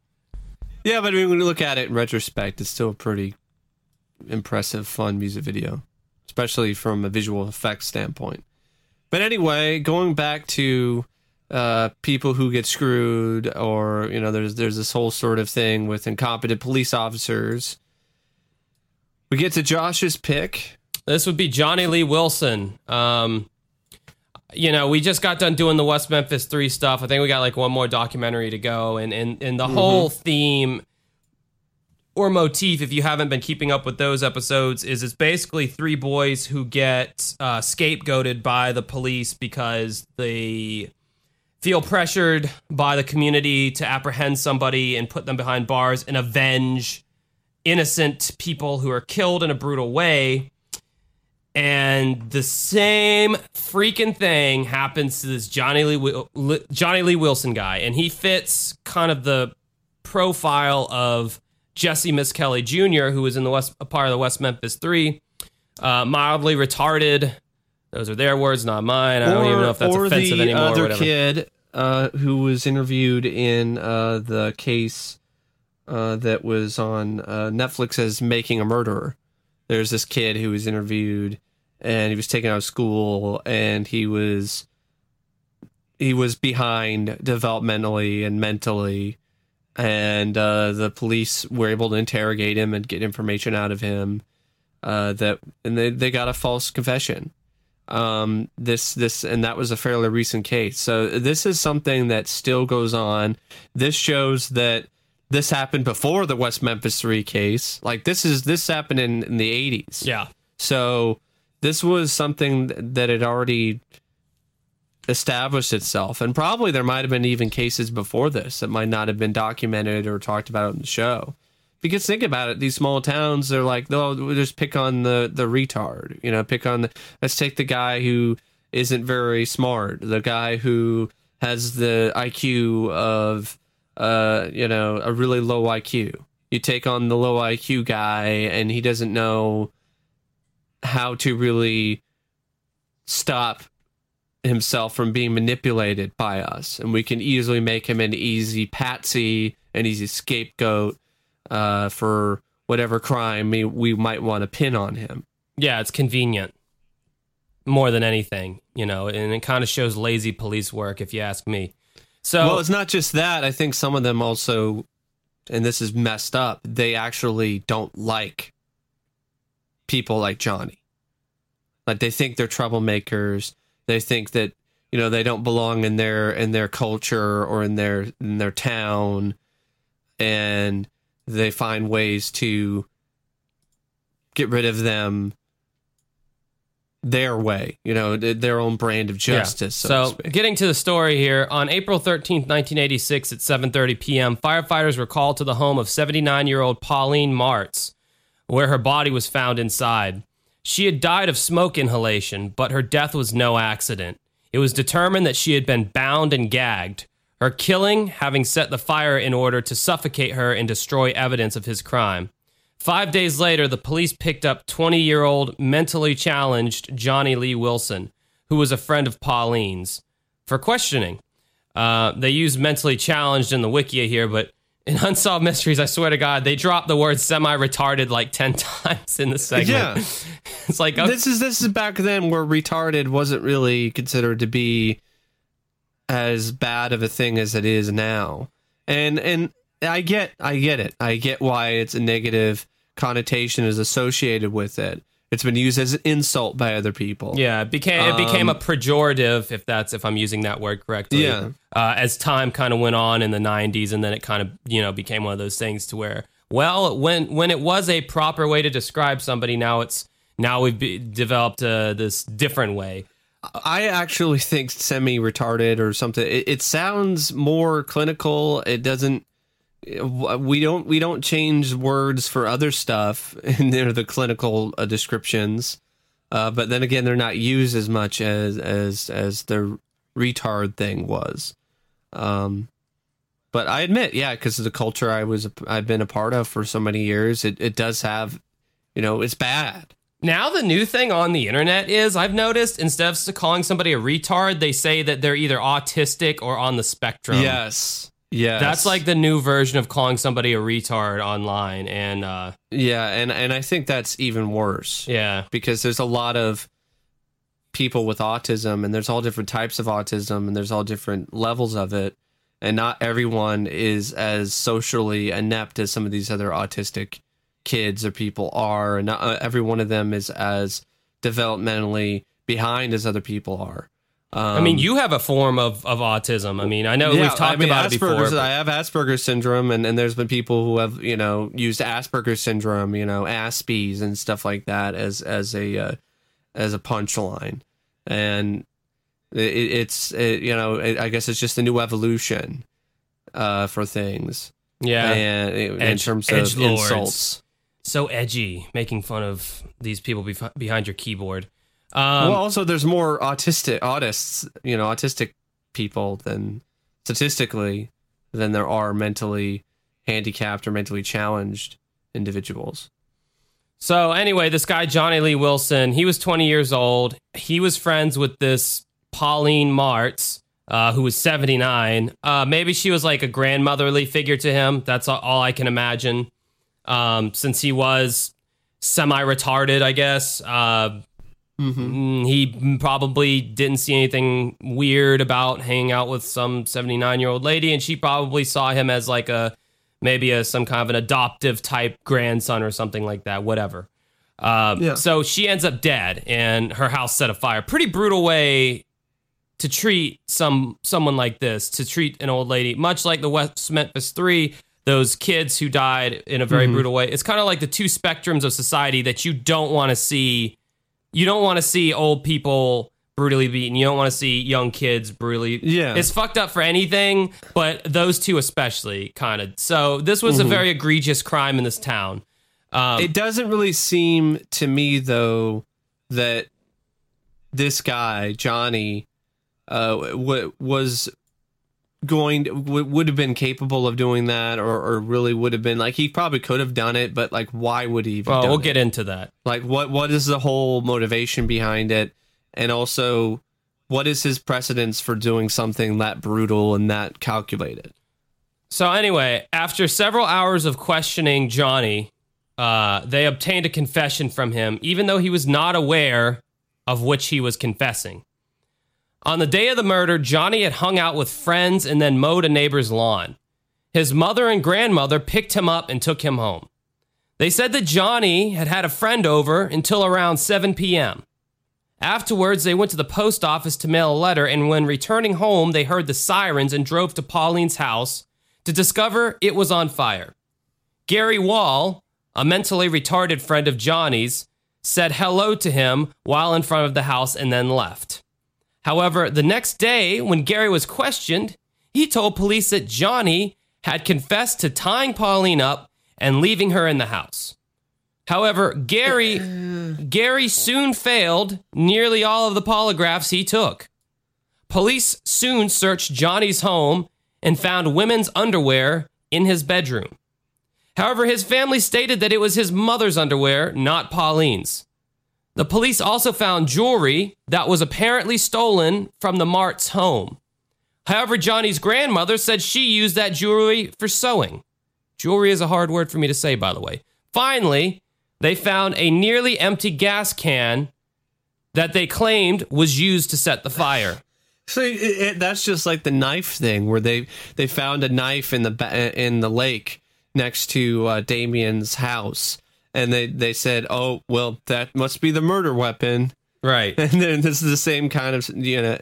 Yeah, but I mean, when you look at it in retrospect, it's still a pretty impressive, fun music video, especially from a visual effects standpoint. But anyway, going back to uh, people who get screwed, or you know, there's there's this whole sort of thing with incompetent police officers. We get to Josh's pick. This would be Johnny Lee Wilson. Um, you know, we just got done doing the West Memphis Three stuff. I think we got like one more documentary to go, and and and the whole theme or motif, if you haven't been keeping up with those episodes, is it's basically three boys who get uh, scapegoated by the police because they feel pressured by the community to apprehend somebody and put them behind bars and avenge innocent people who are killed in a brutal way. And the same freaking thing happens to this Johnny Lee Johnny Lee Wilson guy, and he fits kind of the profile of Jessie Misskelley Jr., who was in the West a part of the West Memphis Three, uh, mildly retarded. Those are their words, not mine. I don't even know if that's or offensive the anymore. or other whatever. kid uh, who was interviewed in uh, the case uh, that was on uh, Netflix as Making a Murderer. There's this kid who was interviewed, and he was taken out of school, and he was he was behind developmentally and mentally, and uh, the police were able to interrogate him and get information out of him. Uh, that and they, they got a false confession um this this and that was a fairly recent case. So this is something that still goes on. This shows that this happened before the west memphis 3 case. Like this is this happened in, in the 80s Yeah. so this was something that had already established itself. And probably there might have been even cases before this that might not have been documented or talked about on the show because think about it these small towns they're like oh we'll just pick on the the retard you know pick on the let's take the guy who isn't very smart the guy who has the iq of uh you know a really low iq you take on the low iq guy and he doesn't know how to really stop himself from being manipulated by us. And we can easily make him an easy patsy an easy scapegoat uh, for whatever crime we, we might want to pin on him. Yeah, it's convenient. More than anything, you know, and it kind of shows lazy police work, if you ask me. So, well it's not just that. I think some of them also and this is messed up they actually don't like people like johnny. Like they think they're troublemakers. They think that you know they don't belong in their in their culture or in their in their town. And they find ways to get rid of them their way you know their own brand of justice so, to So, speak. getting to the story here, on April 13th, 1986 at 7:30 p.m., firefighters were called to the home of 79-year-old Pauline Martz, where her body was found inside. She had died of smoke inhalation, but her death was no accident. It was determined that she had been bound and gagged, her killing having set the fire in order to suffocate her and destroy evidence of his crime. Five days later, the police picked up 20 year old mentally challenged Johnny Lee Wilson, who was a friend of Pauline's, for questioning. Uh, they use mentally challenged in the Wikia here, but in Unsolved Mysteries, I swear to God, they dropped the word semi retarded like 10 times in the segment. Yeah. it's like, okay, this is this is back then where retarded wasn't really considered to be as bad of a thing as it is now. And and I get I get it. I get why it's a negative connotation is associated with it. It's been used as an insult by other people. Yeah, it became it became a pejorative, if that's if I'm using that word correctly. Yeah. Uh, as time kind of went on in the '90s, and then it kind of you know became one of those things to where, well, when when it was a proper way to describe somebody, now it's now we've be, developed uh, this different way. I actually think semi retarded or something. It, it sounds more clinical. It doesn't. We don't we don't change words for other stuff in there the clinical uh, descriptions, uh, but then again they're not used as much as as as the retard thing was. Um, but I admit, yeah, because of the culture I was I've been a part of for so many years, it it does have, you know, it's bad. Now the new thing on the internet is I've noticed instead of calling somebody a retard, they say that they're either autistic or on the spectrum. Yes. Yes. That's like the new version of calling somebody a retard online, and uh, Yeah, and and I think that's even worse. yeah, because there's a lot of people with autism, and there's all different types of autism, and there's all different levels of it, and not everyone is as socially inept as some of these other autistic kids or people are, and not uh, every one of them is as developmentally behind as other people are. I mean, you have a form of, of autism. I mean, I know we've talked I mean, about it before. Asperger's- but- I have Asperger's syndrome, and, and there's been people who have you know used Asperger's syndrome, you know, Aspies and stuff like that as as a uh, as a punchline, and it, it's it, you know it, I guess it's just a new evolution uh, for things, yeah. and in Edge- terms of insults. So edgy, making fun of these people bef- behind your keyboard. Um, well, also there's more autistic autists, you know, autistic people than statistically than there are mentally handicapped or mentally challenged individuals. So anyway, this guy Johnny Lee Wilson, he was 20 years old. He was friends with this Pauline Martz, uh, who was 79. Uh, maybe she was like a grandmotherly figure to him. That's all, all I can imagine. Um, since he was semi-retarded, I guess. Uh, mm, he probably didn't see anything weird about hanging out with some 79 year old lady, and she probably saw him as like a maybe a some kind of an adoptive type grandson or something like that. Whatever. Um, Yeah. So she ends up dead, and her house set afire. Pretty brutal way to treat some someone like this. To treat an old lady, much like the West Memphis Three. Those kids who died in a very brutal way. It's kind of like the two spectrums of society that you don't want to see you don't want to see old people brutally beaten. You don't want to see young kids brutally. Yeah. It's fucked up for anything, but those two especially kind of. So this was a very egregious crime in this town. Um, It doesn't really seem to me though that this guy Johnny uh, w- was going to, w- would have been capable of doing that, or, or really would have been like he probably could have done it, but like why would he? Well, we'll it? get into that. like what what is the whole motivation behind it, and also what is his precedence for doing something that brutal and that calculated? So anyway, after several hours of questioning Johnny, uh, they obtained a confession from him, even though he was not aware of which he was confessing. On the day of the murder, Johnny had hung out with friends and then mowed a neighbor's lawn. His mother and grandmother picked him up and took him home. They said that Johnny had had a friend over until around 7 p.m. Afterwards, they went to the post office to mail a letter, and when returning home, they heard the sirens and drove to Pauline's house to discover it was on fire. Gary Wall, a mentally retarded friend of Johnny's, said hello to him while in front of the house and then left. However, the next day, when Gary was questioned, he told police that Johnny had confessed to tying Pauline up and leaving her in the house. However, Gary Gary soon failed nearly all of the polygraphs he took. Police soon searched Johnny's home and found women's underwear in his bedroom. However, his family stated that it was his mother's underwear, not Pauline's. The police also found jewelry that was apparently stolen from the Martz home. However, Johnny's grandmother said she used that jewelry for sewing. Jewelry is a hard word for me to say, by the way. Finally, they found a nearly empty gas can that they claimed was used to set the fire. So it, it, that's just like the knife thing, where they they found a knife in the in the lake next to uh, Damien's house, and they they said, "Oh, well, that must be the murder weapon." Right. And then this is the same kind of you know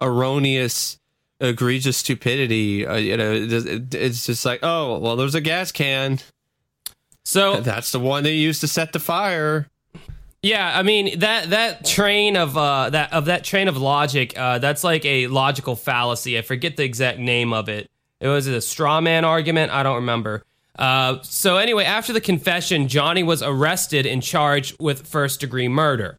erroneous, egregious stupidity. Uh, you know, it's just like, oh, well, there's a gas can. So That's the one they used to set the fire. Yeah, I mean that that train of uh that of that train of logic, uh that's like a logical fallacy. I forget the exact name of it. It was a straw man argument, I don't remember. Uh so anyway, after the confession, Johnny was arrested and charged with first degree murder.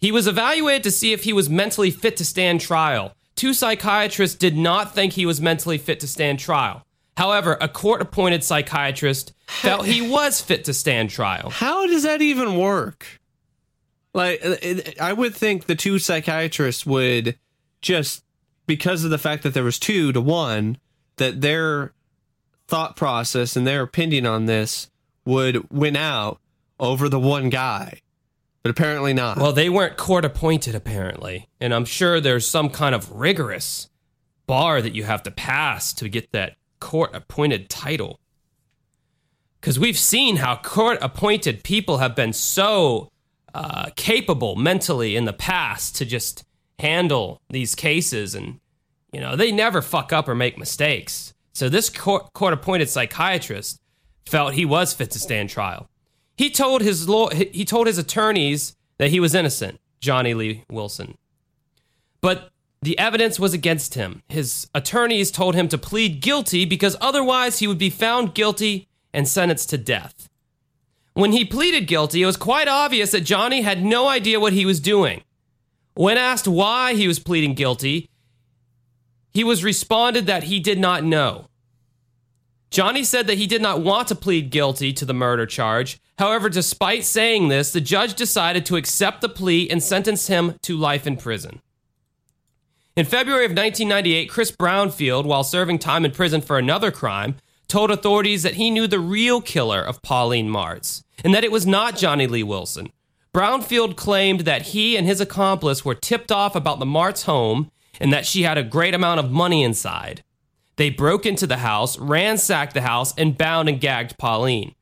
He was evaluated to see if he was mentally fit to stand trial. Two psychiatrists did not think he was mentally fit to stand trial. However, a court appointed psychiatrist felt he was fit to stand trial. How does that even work? Like, uh, it, I would think the two psychiatrists would just because of the fact that there was two to one, that their thought process and their opinion on this would win out over the one guy. but apparently not. Well, they weren't court appointed, apparently. And I'm sure there's some kind of rigorous bar that you have to pass to get that court appointed title. Because we've seen how court appointed people have been so uh, capable mentally in the past to just handle these cases. And, you know, they never fuck up or make mistakes. So this court appointed psychiatrist felt he was fit to stand trial. He told his law, he told his attorneys that he was innocent, Johnny Lee Wilson. But the evidence was against him. His attorneys told him to plead guilty because otherwise he would be found guilty and sentenced to death. When he pleaded guilty, it was quite obvious that Johnny had no idea what he was doing. When asked why he was pleading guilty, he was responded that he did not know. Johnny said that he did not want to plead guilty to the murder charge. However, despite saying this, the judge decided to accept the plea and sentence him to life in prison. In February of 1998, Chris Brownfield, while serving time in prison for another crime, told authorities that he knew the real killer of Pauline Martz and that it was not Johnny Lee Wilson. Brownfield claimed that he and his accomplice were tipped off about the Martz home and that she had a great amount of money inside. They broke into the house, ransacked the house, and bound and gagged Pauline.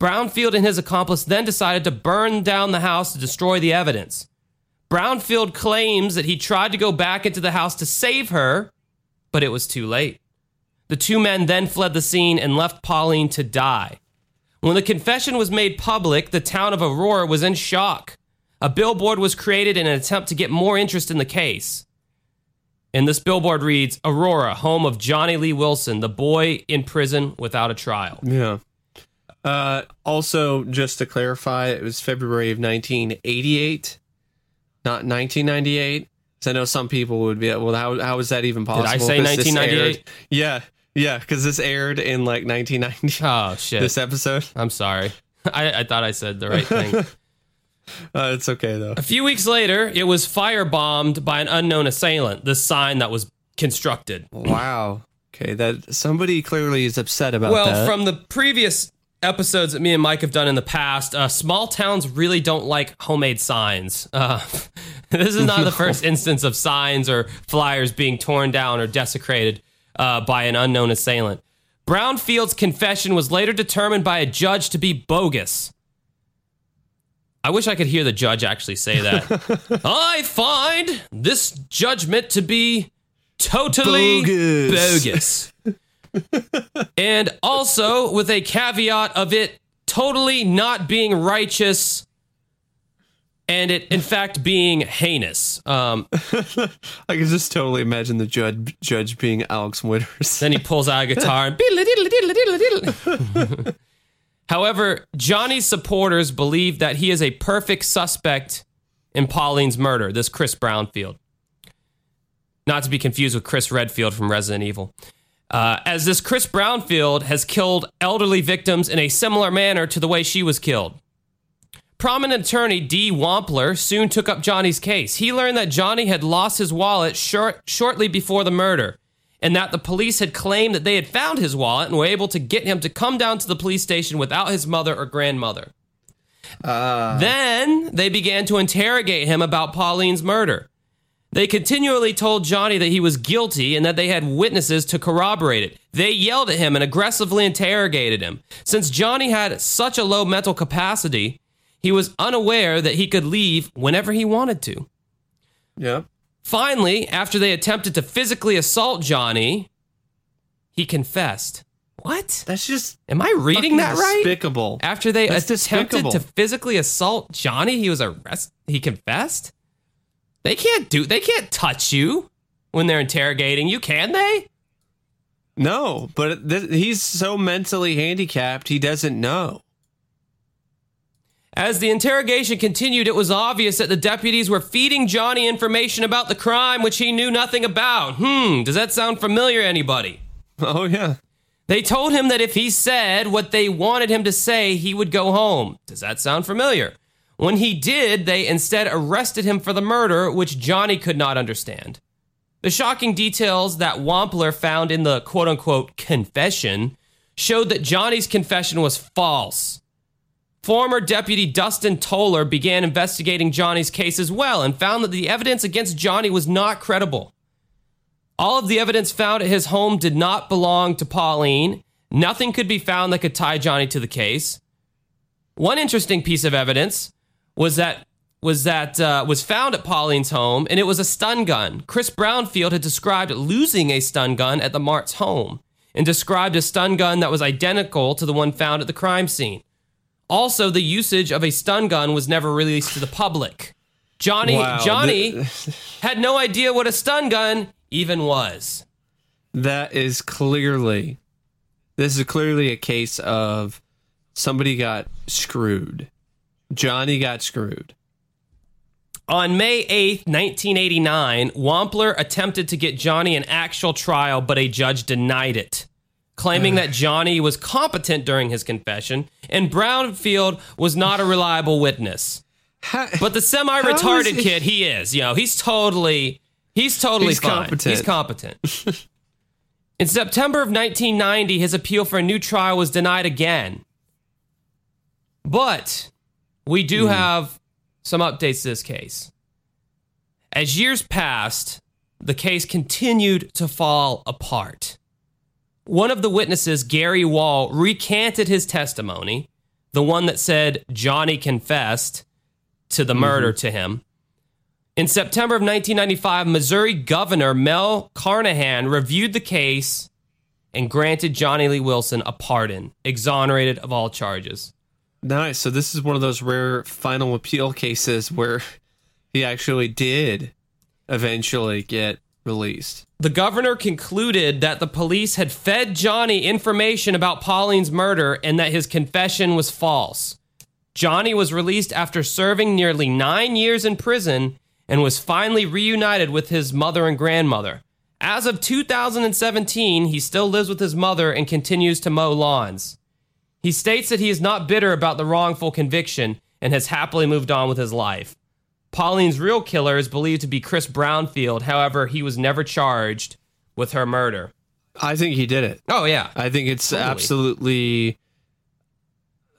Brownfield and his accomplice then decided to burn down the house to destroy the evidence. Brownfield claims that he tried to go back into the house to save her, but it was too late. The two men then fled the scene and left Pauline to die. When the confession was made public, the town of Aurora was in shock. A billboard was created in an attempt to get more interest in the case. And this billboard reads Aurora, home of Johnny Lee Wilson, the boy in prison without a trial. Yeah. Uh, also, just to clarify, it was February of 1988, not 1998. So I know some people would be, well, how, how is that even possible? Did I say 1998? Yeah. Yeah. Because this aired in like 1990. Oh, shit. This episode. I'm sorry. I, I thought I said the right thing. Uh, it's okay though. A few weeks later, it was firebombed by an unknown assailant. The sign that was constructed. Wow. Okay, that somebody clearly is upset about well, that. from the previous episodes that me and Mike have done in the past, uh, small towns really don't like homemade signs. Uh, this is not the first instance of signs or flyers being torn down or desecrated uh, by an unknown assailant. Brownfield's confession was later determined by a judge to be bogus. I wish I could hear the judge actually say that. I find this judgment to be totally bogus. bogus. and also with a caveat of it totally not being righteous and it in fact being heinous. Um, I can just totally imagine the judge judge being Alex Winters. then he pulls out a guitar and However, Johnny's supporters believe that he is a perfect suspect in Pauline's murder, this Chris Brownfield. Not to be confused with Chris Redfield from Resident Evil. Uh, as this Chris Brownfield has killed elderly victims in a similar manner to the way she was killed. Prominent attorney Dee Wampler soon took up Johnny's case. He learned that Johnny had lost his wallet short, shortly before the murder and that the police had claimed that they had found his wallet and were able to get him to come down to the police station without his mother or grandmother. Uh. Then they began to interrogate him about Pauline's murder. They continually told Johnny that he was guilty and that they had witnesses to corroborate it. They yelled at him and aggressively interrogated him. Since Johnny had such a low mental capacity, he was unaware that he could leave whenever he wanted to. Yeah. Finally, after they attempted to physically assault Johnny, he confessed. What? That's just. Am I reading that right? Despicable. After they That's attempted despicable. to physically assault Johnny, he was arrested. He confessed. They can't do. They can't touch you when they're interrogating you, can they? No, but th- he's so mentally handicapped, he doesn't know. As the interrogation continued, it was obvious that the deputies were feeding Johnny information about the crime which he knew nothing about. Hmm, does that sound familiar, anybody? Oh, yeah. They told him that if he said what they wanted him to say, he would go home. Does that sound familiar? When he did, they instead arrested him for the murder, which Johnny could not understand. The shocking details that Wampler found in the quote unquote confession showed that Johnny's confession was false. Former Deputy Dustin Toller began investigating Johnny's case as well and found that the evidence against Johnny was not credible. All of the evidence found at his home did not belong to Pauline. Nothing could be found that could tie Johnny to the case. One interesting piece of evidence was that was that uh, was found at Pauline's home, and it was a stun gun. Chris Brownfield had described losing a stun gun at the Martz home, and described a stun gun that was identical to the one found at the crime scene. Also, the usage of a stun gun was never released to the public. Johnny Wow, Johnny had no idea what a stun gun even was. That is clearly, this is clearly a case of somebody got screwed. Johnny got screwed. On May 8th, 1989, Wampler attempted to get Johnny an actual trial, but a judge denied it, claiming that Johnny was competent during his confession and Brownfield was not a reliable witness. Ha- But the semi-retarded he- kid, he is. You know, he's totally he's totally He's fine. competent. He's competent. In September of 1990, his appeal for a new trial was denied again. But we do Hmm. have some updates to this case. As years passed, the case continued to fall apart. One of the witnesses, Gary Wall, recanted his testimony, the one that said Johnny confessed to the mm-hmm. murder to him. In September of 1995, Missouri Governor Mel Carnahan reviewed the case and granted Johnny Lee Wilson a pardon, exonerated of all charges. Nice. So this is one of those rare final appeal cases where he actually did eventually get released. The governor concluded that the police had fed Johnny information about Pauline's murder and that his confession was false. Johnny was released after serving nearly nine years in prison and was finally reunited with his mother and grandmother. As of 2017, he still lives with his mother and continues to mow lawns. He states that he is not bitter about the wrongful conviction and has happily moved on with his life. Pauline's real killer is believed to be Chris Brownfield. However, he was never charged with her murder. I think he did it. Oh yeah, I think it's Totally. absolutely.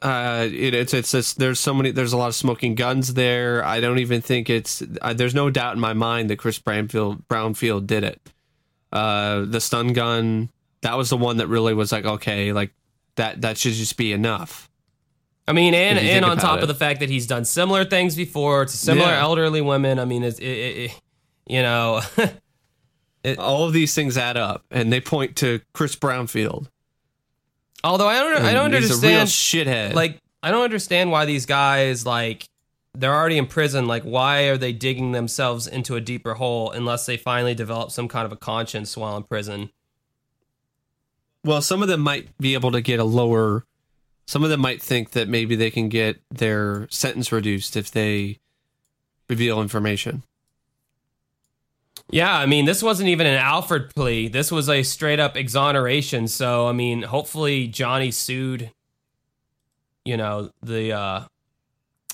Uh, it, it's it's it's there's so many there's a lot of smoking guns there. I don't even think it's uh, there's no doubt in my mind that Chris Brownfield Brownfield did it. Uh, the stun gun that was the one that really was like okay like that that should just be enough. I mean, and and on top it. of the fact that he's done similar things before to similar Yeah. elderly women. I mean, it's it, it, you know, All of these things add up, and they point to Chris Brownfield. although I don't I don't And he's a real understand shithead. like I don't understand why these guys like they're already in prison. Like, why are they digging themselves into a deeper hole unless they finally develop some kind of a conscience while in prison? Well, some of them might be able to get a lower. Some of them might think that maybe they can get their sentence reduced if they reveal information. Yeah, I mean, this wasn't even an Alford plea. This was a straight up exoneration. So, I mean, hopefully Johnny sued, you know, the uh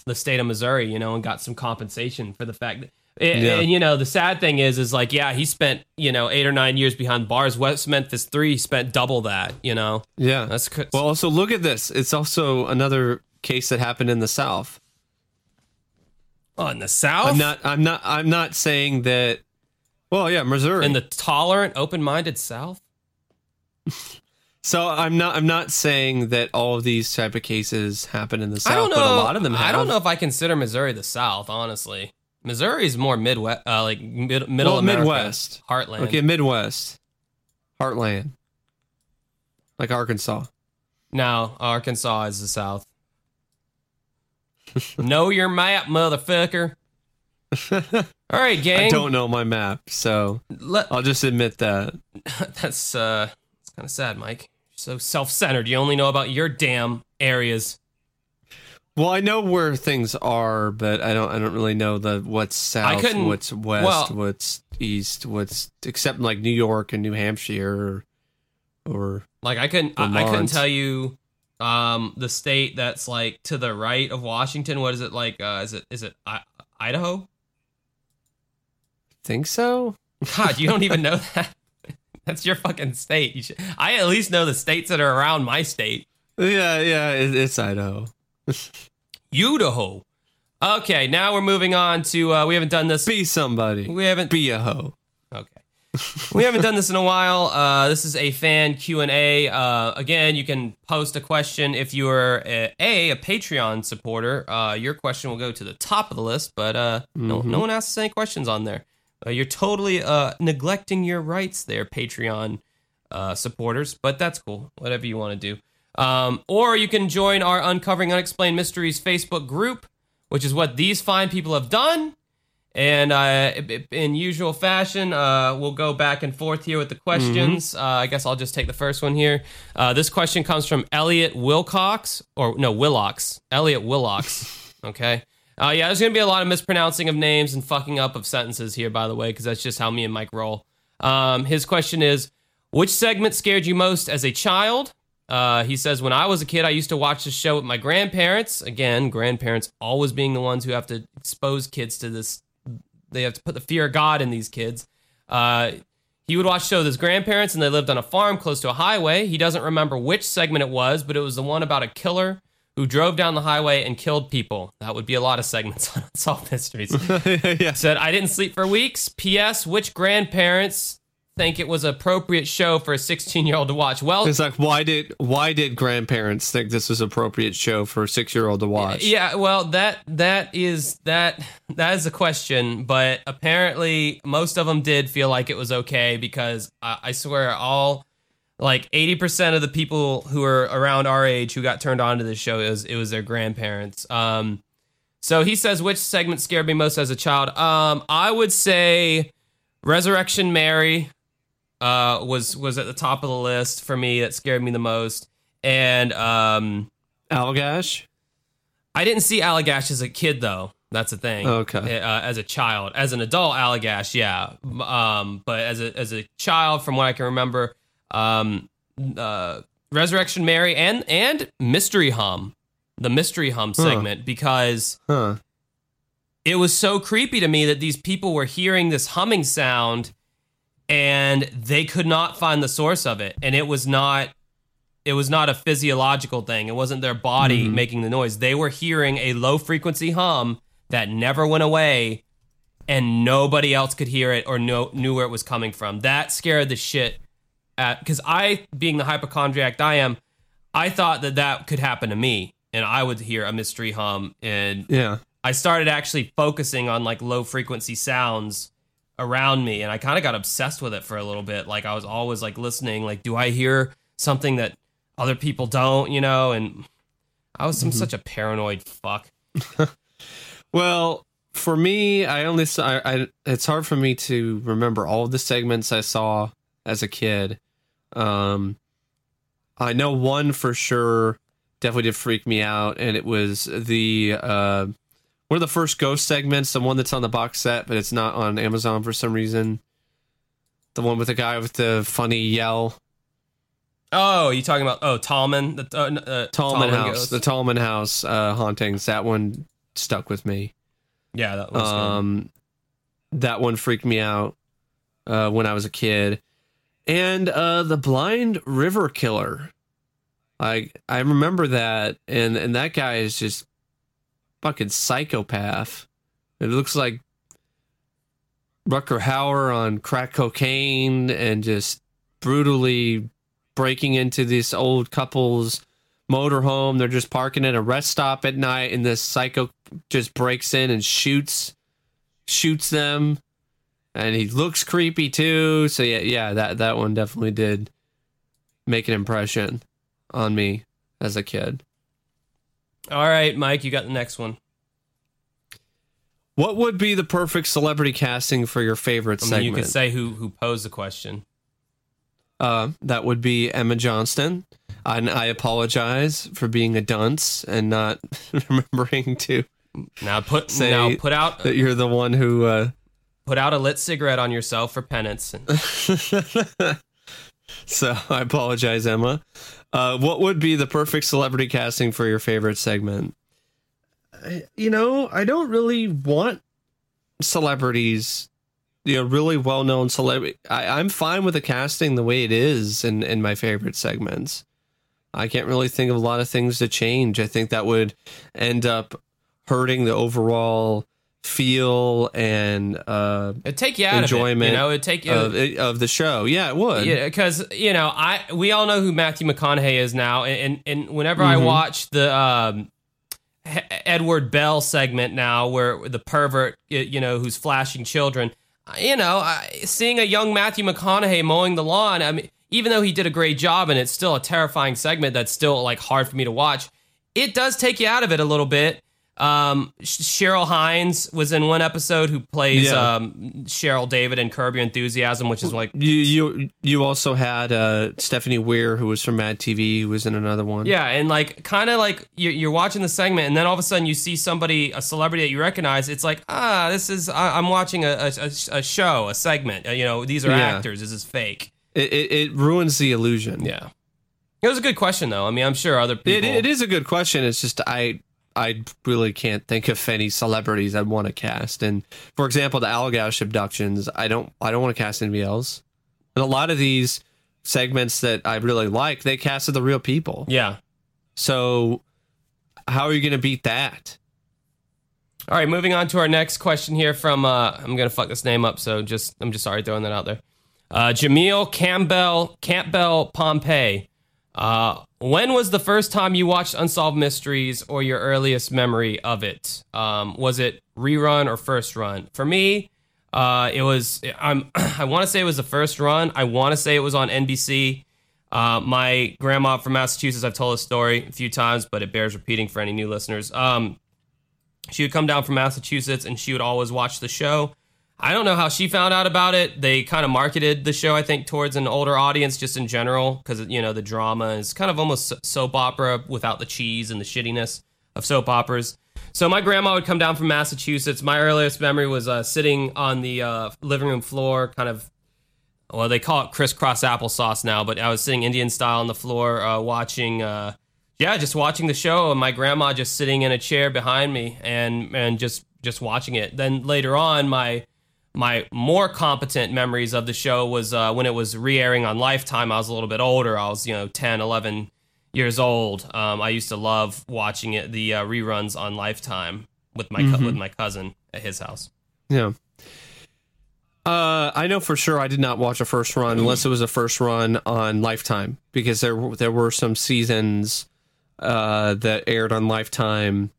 the state of Missouri, you know, and got some compensation for the fact that and, Yeah. and, you know, the sad thing is is like, yeah, he spent, you know, 8 or 9 years behind bars. West Memphis 3 spent double that, you know. Yeah. That's cr- well, also look at this. It's also another case that happened in the South. oh, in the South I'm not. I'm not. I'm not saying that. Well, yeah, Missouri. in the tolerant, open-minded South? so I'm not. I'm not saying that all of these type of cases happen in the South, I don't know. but a lot of them have. I don't know if I consider Missouri the South, honestly. Missouri is more Midwest, uh, like mid- middle Well, America, Midwest. heartland. Okay, Midwest, Heartland, like Arkansas. No, Arkansas is the South. know your map, motherfucker. All right, gang. I don't know my map, so Let, I'll just admit that. that's uh, it's kind of sad, Mike. You're so self-centered. You only know about your damn areas. Well, I know where things are, but I don't. I don't really know the what's south, couldn't- what's west, well- what's east, what's except like New York and New Hampshire, or, or Like I couldn't, I, I couldn't tell you um the state that's like to the right of Washington. What is it like? Uh, is it is it I- Idaho? think so. God, you don't even know that. That's your fucking state. You should, I at least know the states that are around my state. Yeah, yeah, it, it's Idaho. Idaho. Okay, now we're moving on to. Uh, we haven't done this. Be somebody. We haven't. Be a hoe. Okay. we haven't done this in a while. Uh, this is a fan Q and A. Uh, again, you can post a question if you're a, a, a Patreon supporter. Uh, your question will go to the top of the list, but uh, no, no one asks any questions on there. Uh, you're totally uh, neglecting your rights there, Patreon uh, supporters. But that's cool. Whatever you want to do. Um, or you can join our Uncovering Unexplained Mysteries Facebook group, which is what these fine people have done. And uh, in usual fashion, uh, we'll go back and forth here with the questions. Uh, I guess I'll just take the first one here. Uh, this question comes from Elliot Wilcox, or no, Willocks. Elliot Willocks. okay. Uh, yeah, there's going to be a lot of mispronouncing of names and fucking up of sentences here, by the way, because that's just how me and Mike roll. Um, his question is Which segment scared you most as a child? Uh, he says, When I was a kid, I used to watch the show with my grandparents. Again, grandparents always being the ones who have to expose kids to this they have to put the fear of God in these kids. Uh, he would watch show with his grandparents, and they lived on a farm close to a highway. He doesn't remember which segment it was, but it was the one about a killer who drove down the highway and killed people. That would be a lot of segments on Unsolved Mysteries. yeah. Said, I didn't sleep for weeks. P.S. Which grandparents think it was appropriate show for a 16 year old to watch? Well, It's like why did why did grandparents think this was appropriate show for a six year old to watch? Yeah, well, that that is that that is a question, but apparently most of them did feel like it was okay because I, I swear all like eighty percent of the people who are around our age who got turned on to this show it was it was their grandparents. Um, so he says which segment scared me most as a child. Um, I would say Resurrection Mary uh, was was at the top of the list for me. That scared me the most, and um. Allagash? I didn't see Allagash as a kid though. That's the thing. Okay. Uh, as a child, as an adult, Allagash, yeah. Um, but as a as a child, from what I can remember, um, uh, Resurrection Mary and and Mystery Hum, the Mystery Hum segment, because Huh. it was so creepy to me that these people were hearing this humming sound and they could not find the source of it. And it was not it was not a physiological thing. It wasn't their body mm-hmm. making the noise. They were hearing a low frequency hum that never went away and nobody else could hear it or know, knew where it was coming from. That scared the shit because i being the hypochondriac i am i thought that that could happen to me and i would hear a mystery hum and Yeah. I started actually focusing on like low frequency sounds around me and I kind of got obsessed with it for a little bit. Like I was always like listening, like, do I hear something that other people don't, you know? And I was some such a paranoid fuck. Well, for me, I only saw. I, I it's hard for me to remember all the segments I saw as a kid. Um, I know one for sure definitely did freak me out, and it was the uh, one of the first ghost segments, the one that's on the box set, but it's not on Amazon for some reason. The one with the guy with the funny yell, Oh, you talking about oh Tallman, the uh, uh, Tallman House, Ghost? the Tallman House uh, hauntings. That one stuck with me. yeah, that was good. Um, that one freaked me out uh, when I was a kid, and uh, the Blind River Killer. I I remember that, and and that guy is just fucking psychopath. It looks like Rutger Hauer on crack cocaine, and just brutally breaking into this old couple's motorhome. They're just parking at a rest stop at night, and this psycho just breaks in and shoots shoots them. And he looks creepy too. So yeah, yeah, that that one definitely did make an impression on me as a kid. All right, Mike, you got the next one. What would be the perfect celebrity casting for your favorite I mean, segment? you could say who who posed the question. Uh, that would be Emma Johnston. And I apologize for being a dunce and not remembering to Now put Say now put out that you're the one who. Uh, put out a lit cigarette on yourself for penance. so I apologize, Emma. Uh, what would be the perfect celebrity casting for your favorite segment? You know, I don't really want celebrities. You know, really well-known celebrity. I, I'm fine with the casting the way it is in in my favorite segments. I can't really think of a lot of things to change. I think that would end up hurting the overall feel and uh, It'd take you out enjoyment of it. You know, it'd take you. of, of the show. Yeah, it would. Yeah, because you know, I we all know who Matthew McConaughey is now, and and whenever I Mm-hmm. watch the um, H- Edward Bell segment now, where the pervert, you know, who's flashing children, you know, I, seeing a young Matthew McConaughey mowing the lawn, I mean, even though he did a great job, and it's still a terrifying segment that's still like hard for me to watch, it does take you out of it a little bit. Um, Cheryl Hines was in one episode who plays Yeah. um, Cheryl David in Curb Your Enthusiasm, which is like You you you also had uh, Stephanie Weir, who was from Mad TV, who was in another one. Yeah, and like kind of like you're, you're watching the segment, and then all of a sudden you see somebody, a celebrity that you recognize. It's like, ah, this is I, I'm watching a, a, a, a show, a segment. Uh, you know, these are Yeah. actors. This is fake. It, it it ruins the illusion. Yeah, it was a good question though. I mean, I'm sure other people. It, it is a good question. It's just I I really can't think of any celebrities I'd want to cast. And for example, the Allagash abductions, I don't I don't want to cast anybody else. And a lot of these segments that I really like, they casted the real people. Yeah. So how are you going to beat that? All right, moving on to our next question here from uh, I'm gonna fuck this name up, so just I'm just sorry throwing that out there. Uh, Jamil Campbell Campbell Pompey. Uh, when was the first time you watched Unsolved Mysteries or your earliest memory of it? Um, was it rerun or first run? For me, uh, it was. I'm. I want to say it was the first run. I want to say it was on NBC. Uh, my grandma from Massachusetts. I've told this story a few times, but it bears repeating for any new listeners. Um, she would come down from Massachusetts and she would always watch the show. I don't know how she found out about it. They kind of marketed the show, I think, towards an older audience just in general because, you know, the drama is kind of almost soap opera without the cheese and the shittiness of soap operas. So my grandma would come down from Massachusetts. My earliest memory was uh, sitting on the uh, living room floor, kind of well, they call it crisscross applesauce now, but I was sitting Indian style on the floor, uh, watching, uh, yeah, just watching the show, and my grandma just sitting in a chair behind me, and and just just watching it. Then later on, my my more competent memories of the show was uh, when it was re-airing on Lifetime. I was a little bit older. I was you know 10, 11 years old. Um, I used to love watching it the uh, reruns on Lifetime with my co- with my cousin at his house. Yeah. Uh, I know for sure I did not watch a first run unless it was a first run on Lifetime because there were- there were some seasons uh, that aired on Lifetime,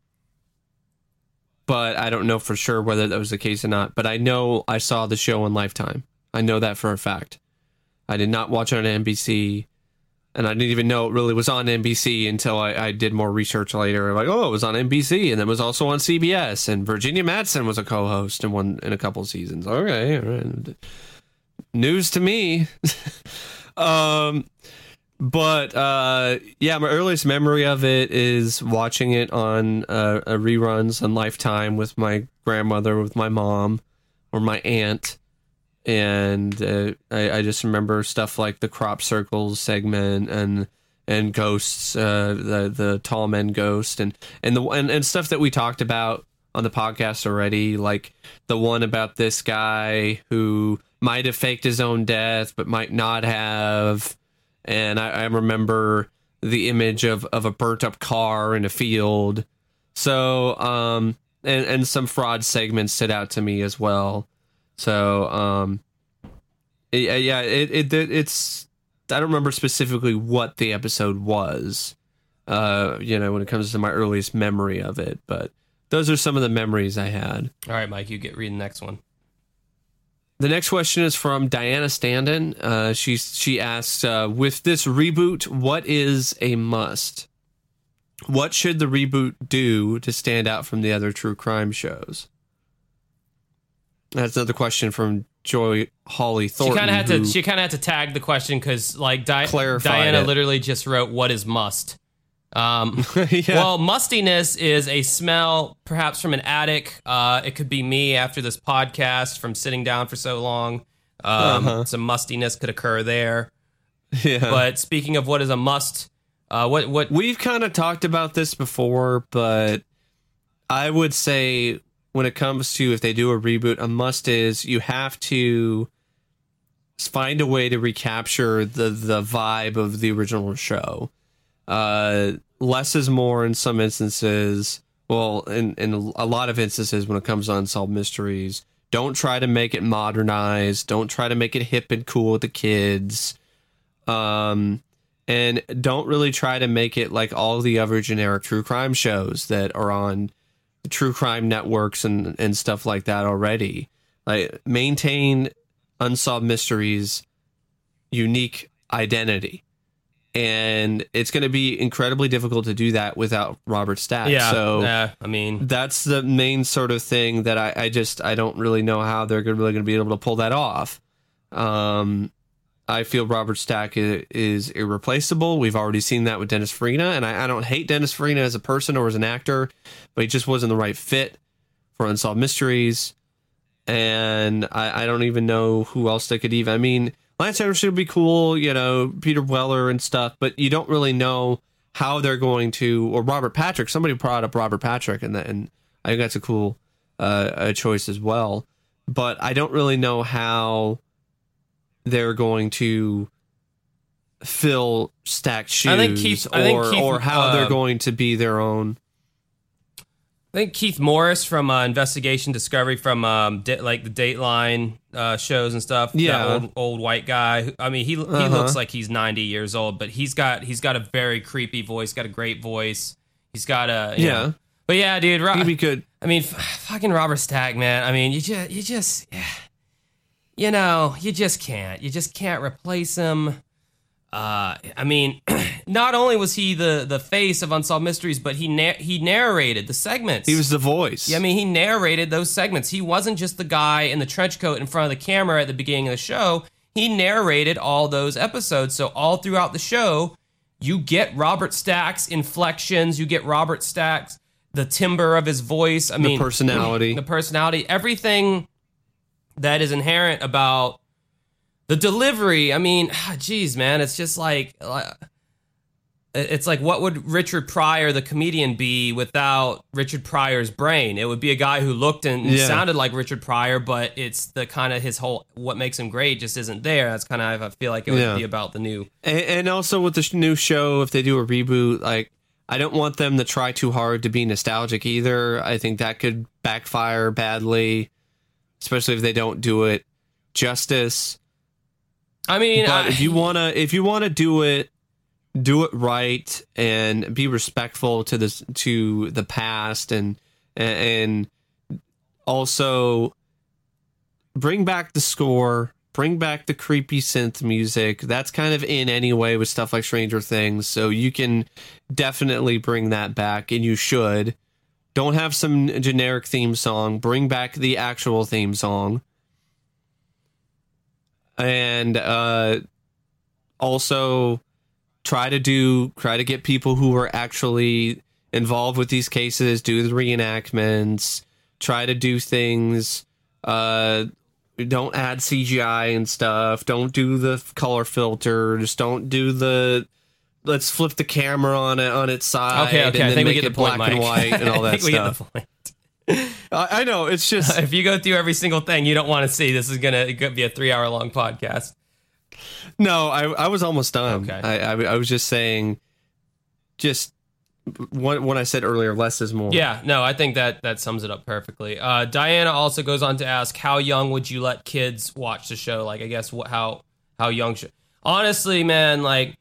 but I don't know for sure whether that was the case or not. But I know I saw the show on Lifetime. I know that for a fact. I did not watch it on NBC, and I didn't even know it really was on NBC until I, I did more research later. Like, oh, it was on NBC, and then it was also on CBS, and Virginia Madsen was a co-host in one in a couple seasons. Okay, news to me. um, but uh, yeah, my earliest memory of it is watching it on uh, reruns on Lifetime with my grandmother, with my mom, or my aunt. And uh, I, I just remember stuff like the crop circles segment and and ghosts, uh, the the Tallman ghost, and and the and, and stuff that we talked about on the podcast already, like the one about this guy who might have faked his own death but might not have, and I, I remember the image of of a burnt up car in a field, so um and and some fraud segments stood out to me as well. So, um, yeah, yeah, it, it, it it's. I don't remember specifically what the episode was. Uh, you know, when it comes to my earliest memory of it, but those are some of the memories I had. All right, Mike, you get read the next one. The next question is from Diana Standen. Uh, she she asks, uh, with this reboot, what is a must? What should the reboot do to stand out from the other true crime shows? That's another question from Joy Holly Thornton. She kind of had to. She kind of had to tag the question because, like, Di- Diana it. literally just wrote, "What is must?" Um, Yeah. Well, mustiness is a smell, perhaps from an attic. Uh, it could be me after this podcast from sitting down for so long. Um, Uh-huh. Some mustiness could occur there. yeah. But speaking of what is a must, uh, what what We've kind of talked about this before, but I would say when it comes to if they do a reboot, a must is you have to find a way to recapture the the vibe of the original show. Uh, less is more in some instances. Well, in in a lot of instances when it comes to unsolved mysteries, don't try to make it modernized. Don't try to make it hip and cool with the kids. Um, and don't really try to make it like all the other generic true crime shows that are on true crime networks and and stuff like that already. Like maintain unsolved mysteries unique identity. And it's going to be incredibly difficult to do that without Robert Stack. Yeah. So yeah, I mean, that's the main sort of thing that I, I just I don't really know how they're gonna- really going to be able to pull that off. Um, I feel Robert Stack is, is irreplaceable. We've already seen that with Dennis Farina, and I, I don't hate Dennis Farina as a person or as an actor, but he just wasn't the right fit for Unsolved Mysteries. And I, I don't even know who else they could even. I mean, Lance Anderson would be cool, you know, Peter Weller and stuff, but you don't really know how they're going to, or Robert Patrick. Somebody brought up Robert Patrick, and that, and I think that's a cool uh, a choice as well. But I don't really know how they're going to fill Stack's shoes, I think Keith- I think or Keith, or how uh, they're going to be their own. I think Keith Morris from uh, Investigation Discovery from um, da- like the Dateline uh, shows and stuff. that Yeah. old, old white guy. I mean, he he Uh-huh. looks like he's ninety years old, but he's got he's got a very creepy voice. Got a great voice. He's got a you Yeah. know. But yeah, dude. Ro- He'd be good. I mean, f- fucking Robert Stack, man. I mean, you just, you just, yeah, you know, you just can't. You just can't replace him. Uh, I mean, not only was he the the face of Unsolved Mysteries, but he na- he narrated the segments. He was the voice. Yeah, I mean, he narrated those segments. He wasn't just the guy in the trench coat in front of the camera at the beginning of the show. He narrated all those episodes. So all throughout the show, you get Robert Stack's inflections. You get Robert Stack's the timbre of his voice. I mean, the personality. the personality, everything that is inherent about the delivery. I mean, geez, man, it's just like. uh, it's like what would Richard Pryor, the comedian, be without Richard Pryor's brain? It would be a guy who looked and Yeah. sounded like Richard Pryor, but it's the kind of his whole what makes him great just isn't there. That's kind of I feel like it would Yeah. be about the new. And, and also with the new show, if they do a reboot, like I don't want them to try too hard to be nostalgic either. I think that could backfire badly, especially if they don't do it justice. I mean, I, if you wanna, if you wanna do it, do it right and be respectful to this to the past and and also bring back the score bring back the creepy synth music. That's kind of in anyway with stuff like stranger things. So you can definitely bring that back and you should. Don't have some generic theme song. Bring back the actual theme song and uh also try to do try to get people who are actually involved with these cases do the reenactments try to do things uh don't add cgi and stuff don't do the color filters don't do the let's flip the camera on it on its side okay, okay, and I then think we get it the black and white and all I that think we stuff get the point. I, I know it's just If you go through every single thing you don't want to see, this is gonna, gonna be a three-hour long podcast. No, I I was almost done. Okay. I, I I was just saying, just when when I said earlier, less is more. Yeah, no, I think that that sums it up perfectly. Uh, Diana also goes on to ask, how young would you let kids watch the show? Like, I guess what how how young should? Honestly, man, like,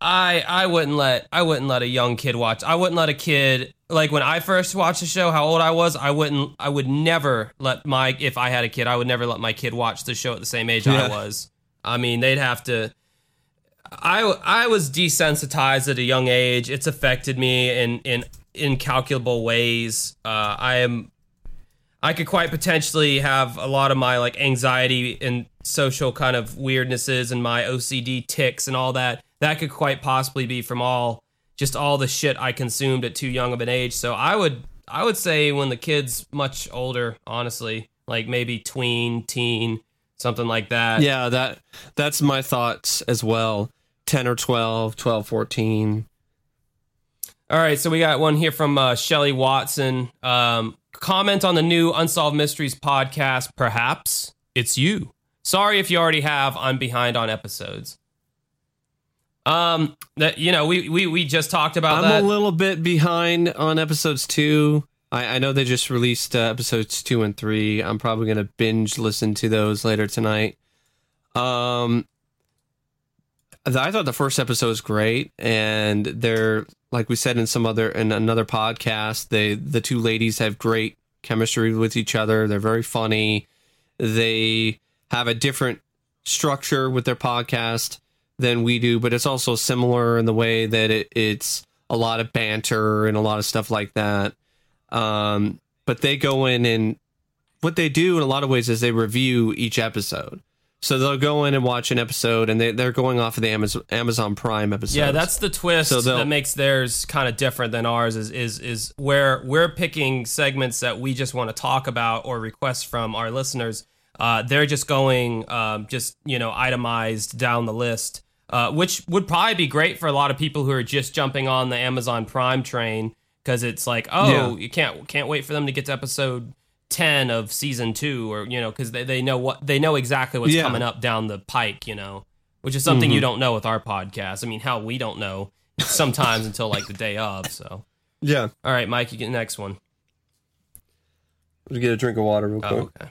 I I wouldn't let I wouldn't let a young kid watch. I wouldn't let a kid like when I first watched the show. How old I was, I wouldn't. I would never let my if I had a kid, I would never let my kid watch the show at the same age I was. I mean, they'd have to. I I was desensitized at a young age. It's affected me in in incalculable ways. Uh, I am. I could quite potentially have a lot of my like anxiety and social kind of weirdnesses and my OCD ticks and all that. That could quite possibly be from all just all the shit I consumed at too young of an age. So I would I would say when the kid's much older, honestly, like maybe tween, teen, something like that. yeah. That that's my thoughts as well. Ten or 12, 12, 14. All right, so we got one here from uh, Shelly Watson. Um, comment on the new Unsolved Mysteries podcast. Perhaps it's you. Sorry if you already have. I'm behind on episodes. Um, that you know, we we we just talked about I'm that. a little bit behind on episodes two. I, I know they just released uh, episodes two and three. I'm probably gonna binge listen to those later tonight. Um, I thought the first episode was great, and they're like we said in some other in another podcast. They the two ladies have great chemistry with each other. They're very funny. They have a different structure with their podcast than we do, but it's also similar in the way that it, it's a lot of banter and a lot of stuff like that. Um, but they go in and what they do in a lot of ways is they review each episode. So they'll go in and watch an episode, and they, they're going off of the Amazon, Amazon Prime episode. Yeah, that's the twist So that makes theirs kind of different than ours. Is is is where we're picking segments that we just want to talk about or request from our listeners. Uh, they're just going um, just you know itemized down the list, uh, which would probably be great for a lot of people who are just jumping on the Amazon Prime train because it's like oh Yeah. you can't can't wait for them to get to episode. 10 of season 2 or you know cuz they, they know what they know exactly what's Yeah. Mm-hmm. coming up down the pike you know which is something you don't know with our podcast. I mean, how we don't know sometimes until like the day of. So, yeah. all right, Mike, you get the next one. Let's get a drink of water real quick. Oh, okay.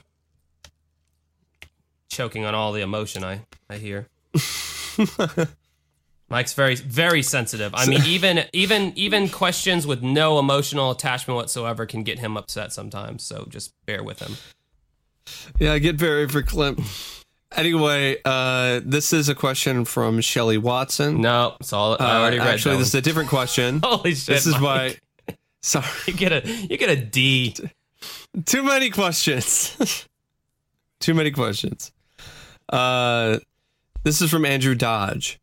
Choking on all the emotion I I hear. Mike's very very sensitive. I mean, even even even questions with no emotional attachment whatsoever can get him upset sometimes. So just bear with him. Yeah, I get very verklempt. Anyway, uh, this is a question from Shelly Watson. No, it's all I Uh, already read. actually, this is a different question. one. holy shit. this is Mike. why. Sorry, you get a you get a D. too many questions. too many questions. Uh, this is from Andrew Dodge.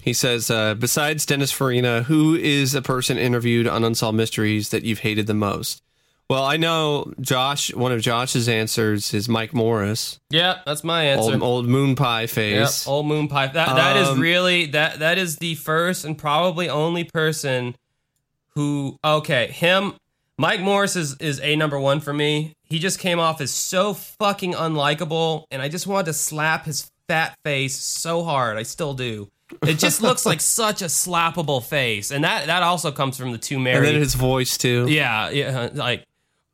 He says, uh, besides Dennis Farina, who is a person interviewed on Unsolved Mysteries that you've hated the most? Well, I know Josh. One of Josh's answers is Mike Morris, Yeah, that's my answer. old, old moon pie Yep, face. old moon pie. That that is Um, really that that is the first and probably only person who okay, him Mike Morris is is a number 1 for me. He just came off as so fucking unlikable and I just wanted to slap his fat face so hard. I still do. It just looks like such a slappable face. And that that also comes from the two Mary. and then his voice too. yeah, yeah, like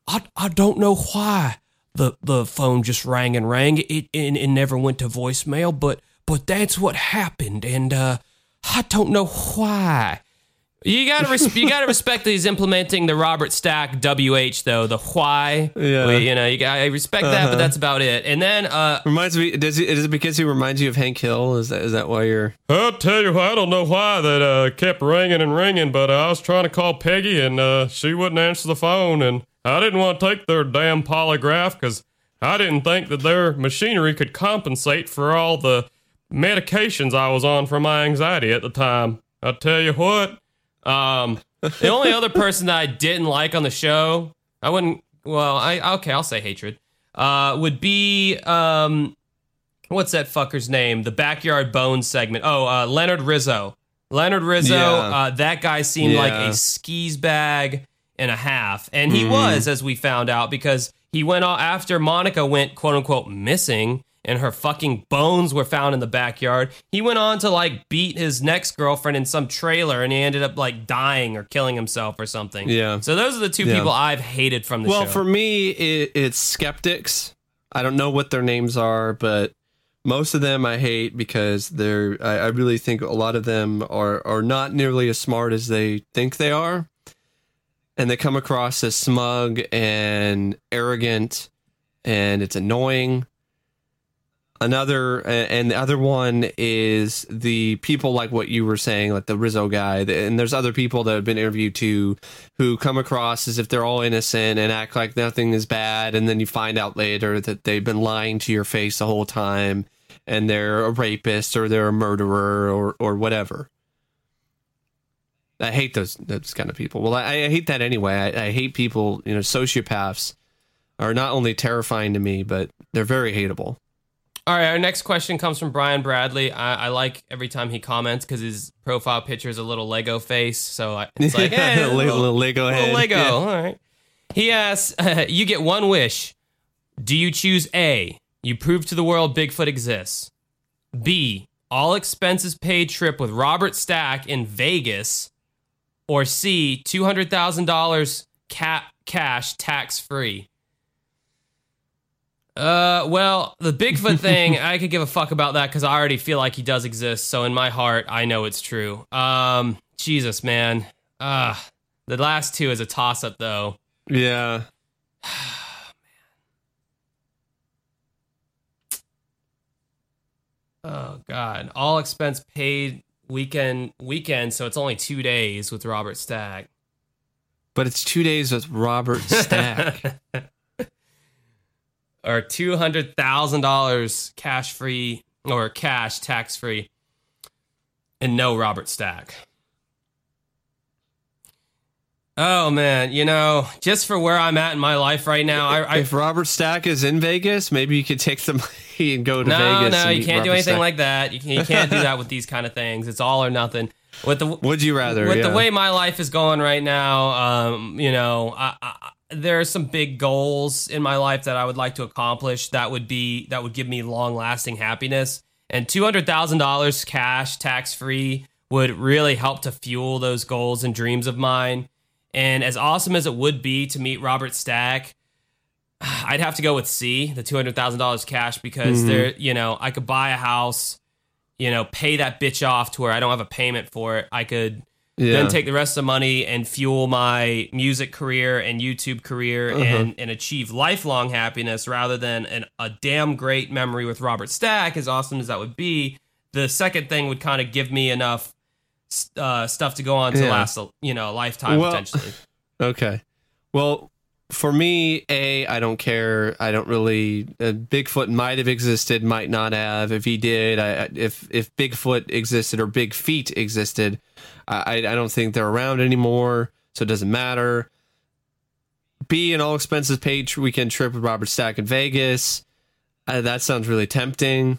I I don't know why the the phone just rang and rang. It and it never went to voicemail, but but that's what happened, and uh, I don't know why. You gotta res- you gotta respect that he's implementing the Robert Stack WH though the why. Yeah. We- you know, you got I respect that, but that's about it. And then uh, Reminds me. Does he, is it because he reminds you of Hank Hill? Is that is that why you're? I'll tell you, why I don't know why that uh, kept ringing and ringing, but I was trying to call Peggy and uh, she wouldn't answer the phone, and I didn't want to take their damn polygraph because I didn't think that their machinery could compensate for all the medications I was on for my anxiety at the time. I tell you what, Um, the only other person that I didn't like on the show, I wouldn't. Well, I okay, I'll say hatred. Uh, would be um, what's that fucker's name? The backyard bones segment. Oh, uh, Leonard Rizzo. Leonard Rizzo. Yeah. Uh, that guy seemed like a skis bag and a half, and he was, as we found out, because he went on after Monica went quote unquote missing. And her fucking bones were found in the backyard. He went on to like beat his next girlfriend in some trailer, and he ended up like dying or killing himself or something. Yeah. So those are the two Yeah. people I've hated from the Well, show. Well, for me, it, it's skeptics. I don't know what their names are, but most of them I hate because they're. I, I really think a lot of them are are not nearly as smart as they think they are, and they come across as smug and arrogant, and it's annoying. Another and the other one is the people like what you were saying, like the Rizzo guy, and there's other people that have been interviewed too, who come across as if they're all innocent and act like nothing is bad, and then you find out later that they've been lying to your face the whole time, and they're a rapist or they're a murderer or or whatever. I hate those those kind of people. Well, I, I hate that anyway. I, I hate people. You know, sociopaths are not only terrifying to me, but they're very hateable. All right, our next question comes from Brian Bradley. I, I like every time he comments because his profile picture is a little Lego face. So I, it's like, eh, hey, little, little, little Lego little head. Lego. Yeah. All right. He asks, you get one wish. Do you choose A, you prove to the world Bigfoot exists? B, all expenses paid trip with Robert Stack in Vegas, or C, $200,000 ca- cash tax free? Uh, well, the Bigfoot thing, I could give a fuck about that because I already feel like he does exist. So in my heart, I know it's true. Um, Jesus, man. Uh, the last two is a toss up, though. Yeah. Oh God! All expense paid weekend weekend, so it's only two days with Robert Stack. But it's two days with Robert Stack. or two hundred thousand dollars cash free or cash tax free, and no Robert Stack. Oh man, you know, just for where I'm at in my life right now, I, I if Robert Stack is in Vegas, maybe you could take the money and go to no, Vegas. no, and you can't do anything Stack. like that. You, can, you can't do that with these kind of things. It's all or nothing. With the Would you rather? with yeah. the way my life is going right now, um, you know, I, I, there are some big goals in my life that I would like to accomplish. That would be that would give me long lasting happiness. And two hundred thousand dollars cash, tax free, would really help to fuel those goals and dreams of mine. And as awesome as it would be to meet Robert Stack, I'd have to go with C, the two hundred thousand dollars cash, because mm-hmm. there, you know, I could buy a house, you know, pay that bitch off to where I don't have a payment for it. I could yeah. then take the rest of the money and fuel my music career and YouTube career and, and achieve lifelong happiness rather than an, a damn great memory with Robert Stack, as awesome as that would be. The second thing would kind of give me enough uh, stuff to go on to Yeah. last, a, you know, a lifetime Well- potentially. Okay. Well, for me, A, I don't care. I don't really. Uh, Bigfoot might have existed, might not have. If he did, I, if if Bigfoot existed or Big Feet existed, I I don't think they're around anymore, so it doesn't matter. B, an all expenses paid weekend trip with Robert Stack in Vegas. Uh, that sounds really tempting.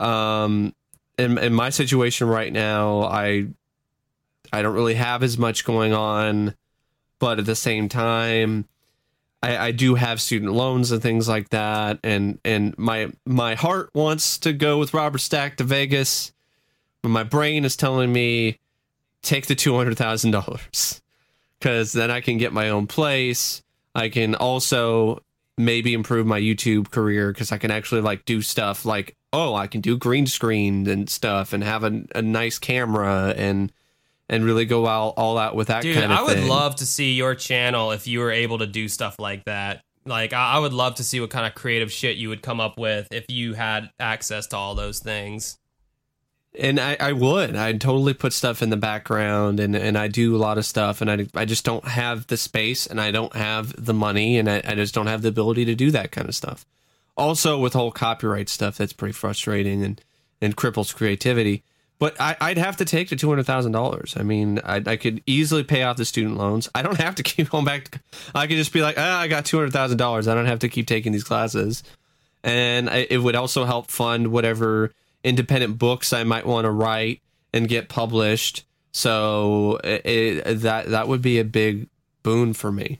Um, in in my situation right now, I I don't really have as much going on but at the same time I, I do have student loans and things like that. And and my my heart wants to go with robert stack to vegas but my brain is telling me take the $200000 because then i can get my own place. I can also maybe improve my youtube career because i can actually like do stuff like oh i can do green screen and stuff and have a, a nice camera and and really go all, all out with that Dude, kind of I would thing. love to see your channel if you were able to do stuff like that. Like, I, I would love to see what kind of creative shit you would come up with if you had access to all those things. and I, I would i'd totally put stuff in the background and, and i do a lot of stuff and I, I just don't have the space and i don't have the money and I, I just don't have the ability to do that kind of stuff also with whole copyright stuff that's pretty frustrating and and cripples creativity but I, I'd have to take the two hundred thousand dollars. I mean, I, I could easily pay off the student loans. I don't have to keep going back. To, I could just be like, ah, I got two hundred thousand dollars. I don't have to keep taking these classes, and I, it would also help fund whatever independent books I might want to write and get published. So it, it, that that would be a big boon for me.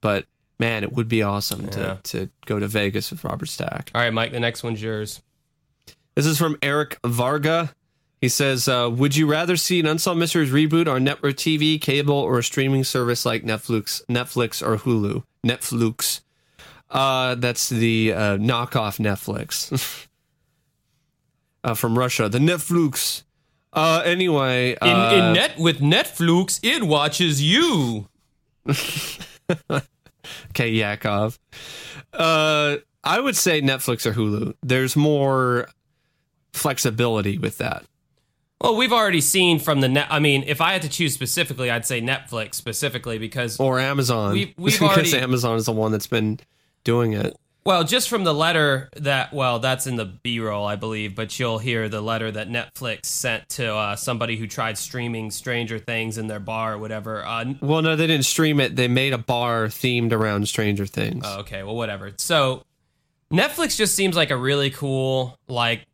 But man, it would be awesome Yeah. to to go to Vegas with Robert Stack. All right, Mike, the next one's yours. This is from Eric Varga. He says, uh, "Would you rather see an Unsolved Mysteries reboot on network TV, cable, or a streaming service like Netflix, Netflix or Hulu? Netflix. Uh, that's the uh, knockoff Netflix uh, from Russia. The Netflix. Uh, anyway, In, uh, in net with Netflix, it watches you. Okay, Yakov. Uh, I would say Netflix or Hulu. There's more flexibility with that. Well, we've already seen from the net. I mean, if I had to choose specifically, I'd say Netflix specifically because, or Amazon. We've- we've because already- Amazon is the one that's been doing it. well, just from the letter that, well, that's in the B roll, I believe, but you'll hear the letter that Netflix sent to uh, somebody who tried streaming Stranger Things in their bar or whatever. Uh, Well, no, they didn't stream it. They made a bar themed around Stranger Things. Oh, okay, well, whatever. So Netflix just seems like a really cool like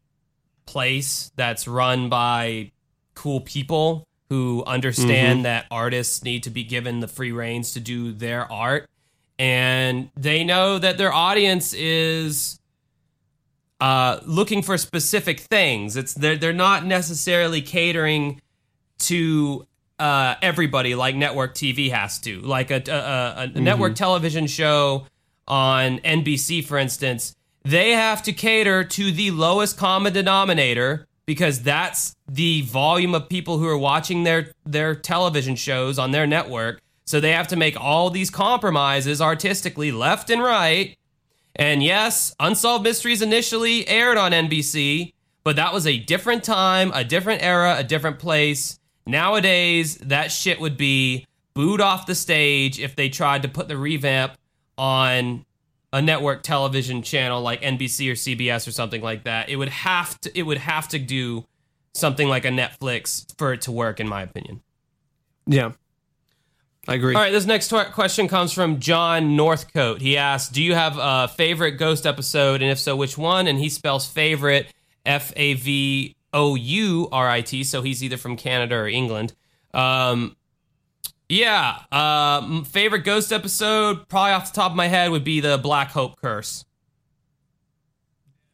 place that's run by cool people who understand that artists need to be given the free reins to do their art and they know that their audience is uh, looking for specific things. It's they're they're not necessarily catering to uh, everybody like network TV has to. Like a, a, a network television show on NBC, for instance, they have to cater to the lowest common denominator because that's the volume of people who are watching their their television shows on their network. So they have to make all these compromises artistically, left and right. And yes, Unsolved Mysteries initially aired on NBC, but that was a different time, a different era, a different place. Nowadays, that shit would be booed off the stage if they tried to put the revamp on a network television channel like NBC or CBS or something like that. It would have to it would have to do something like a Netflix for it to work in my opinion. Yeah. I agree. All right, this next tw- question comes from John Northcote. He asks, "Do you have a favorite ghost episode and if so which one?" And he spells favorite F A V O U R I T, so he's either from Canada or England. Um yeah, uh, favorite ghost episode, probably off the top of my head, would be the Black Hope Curse.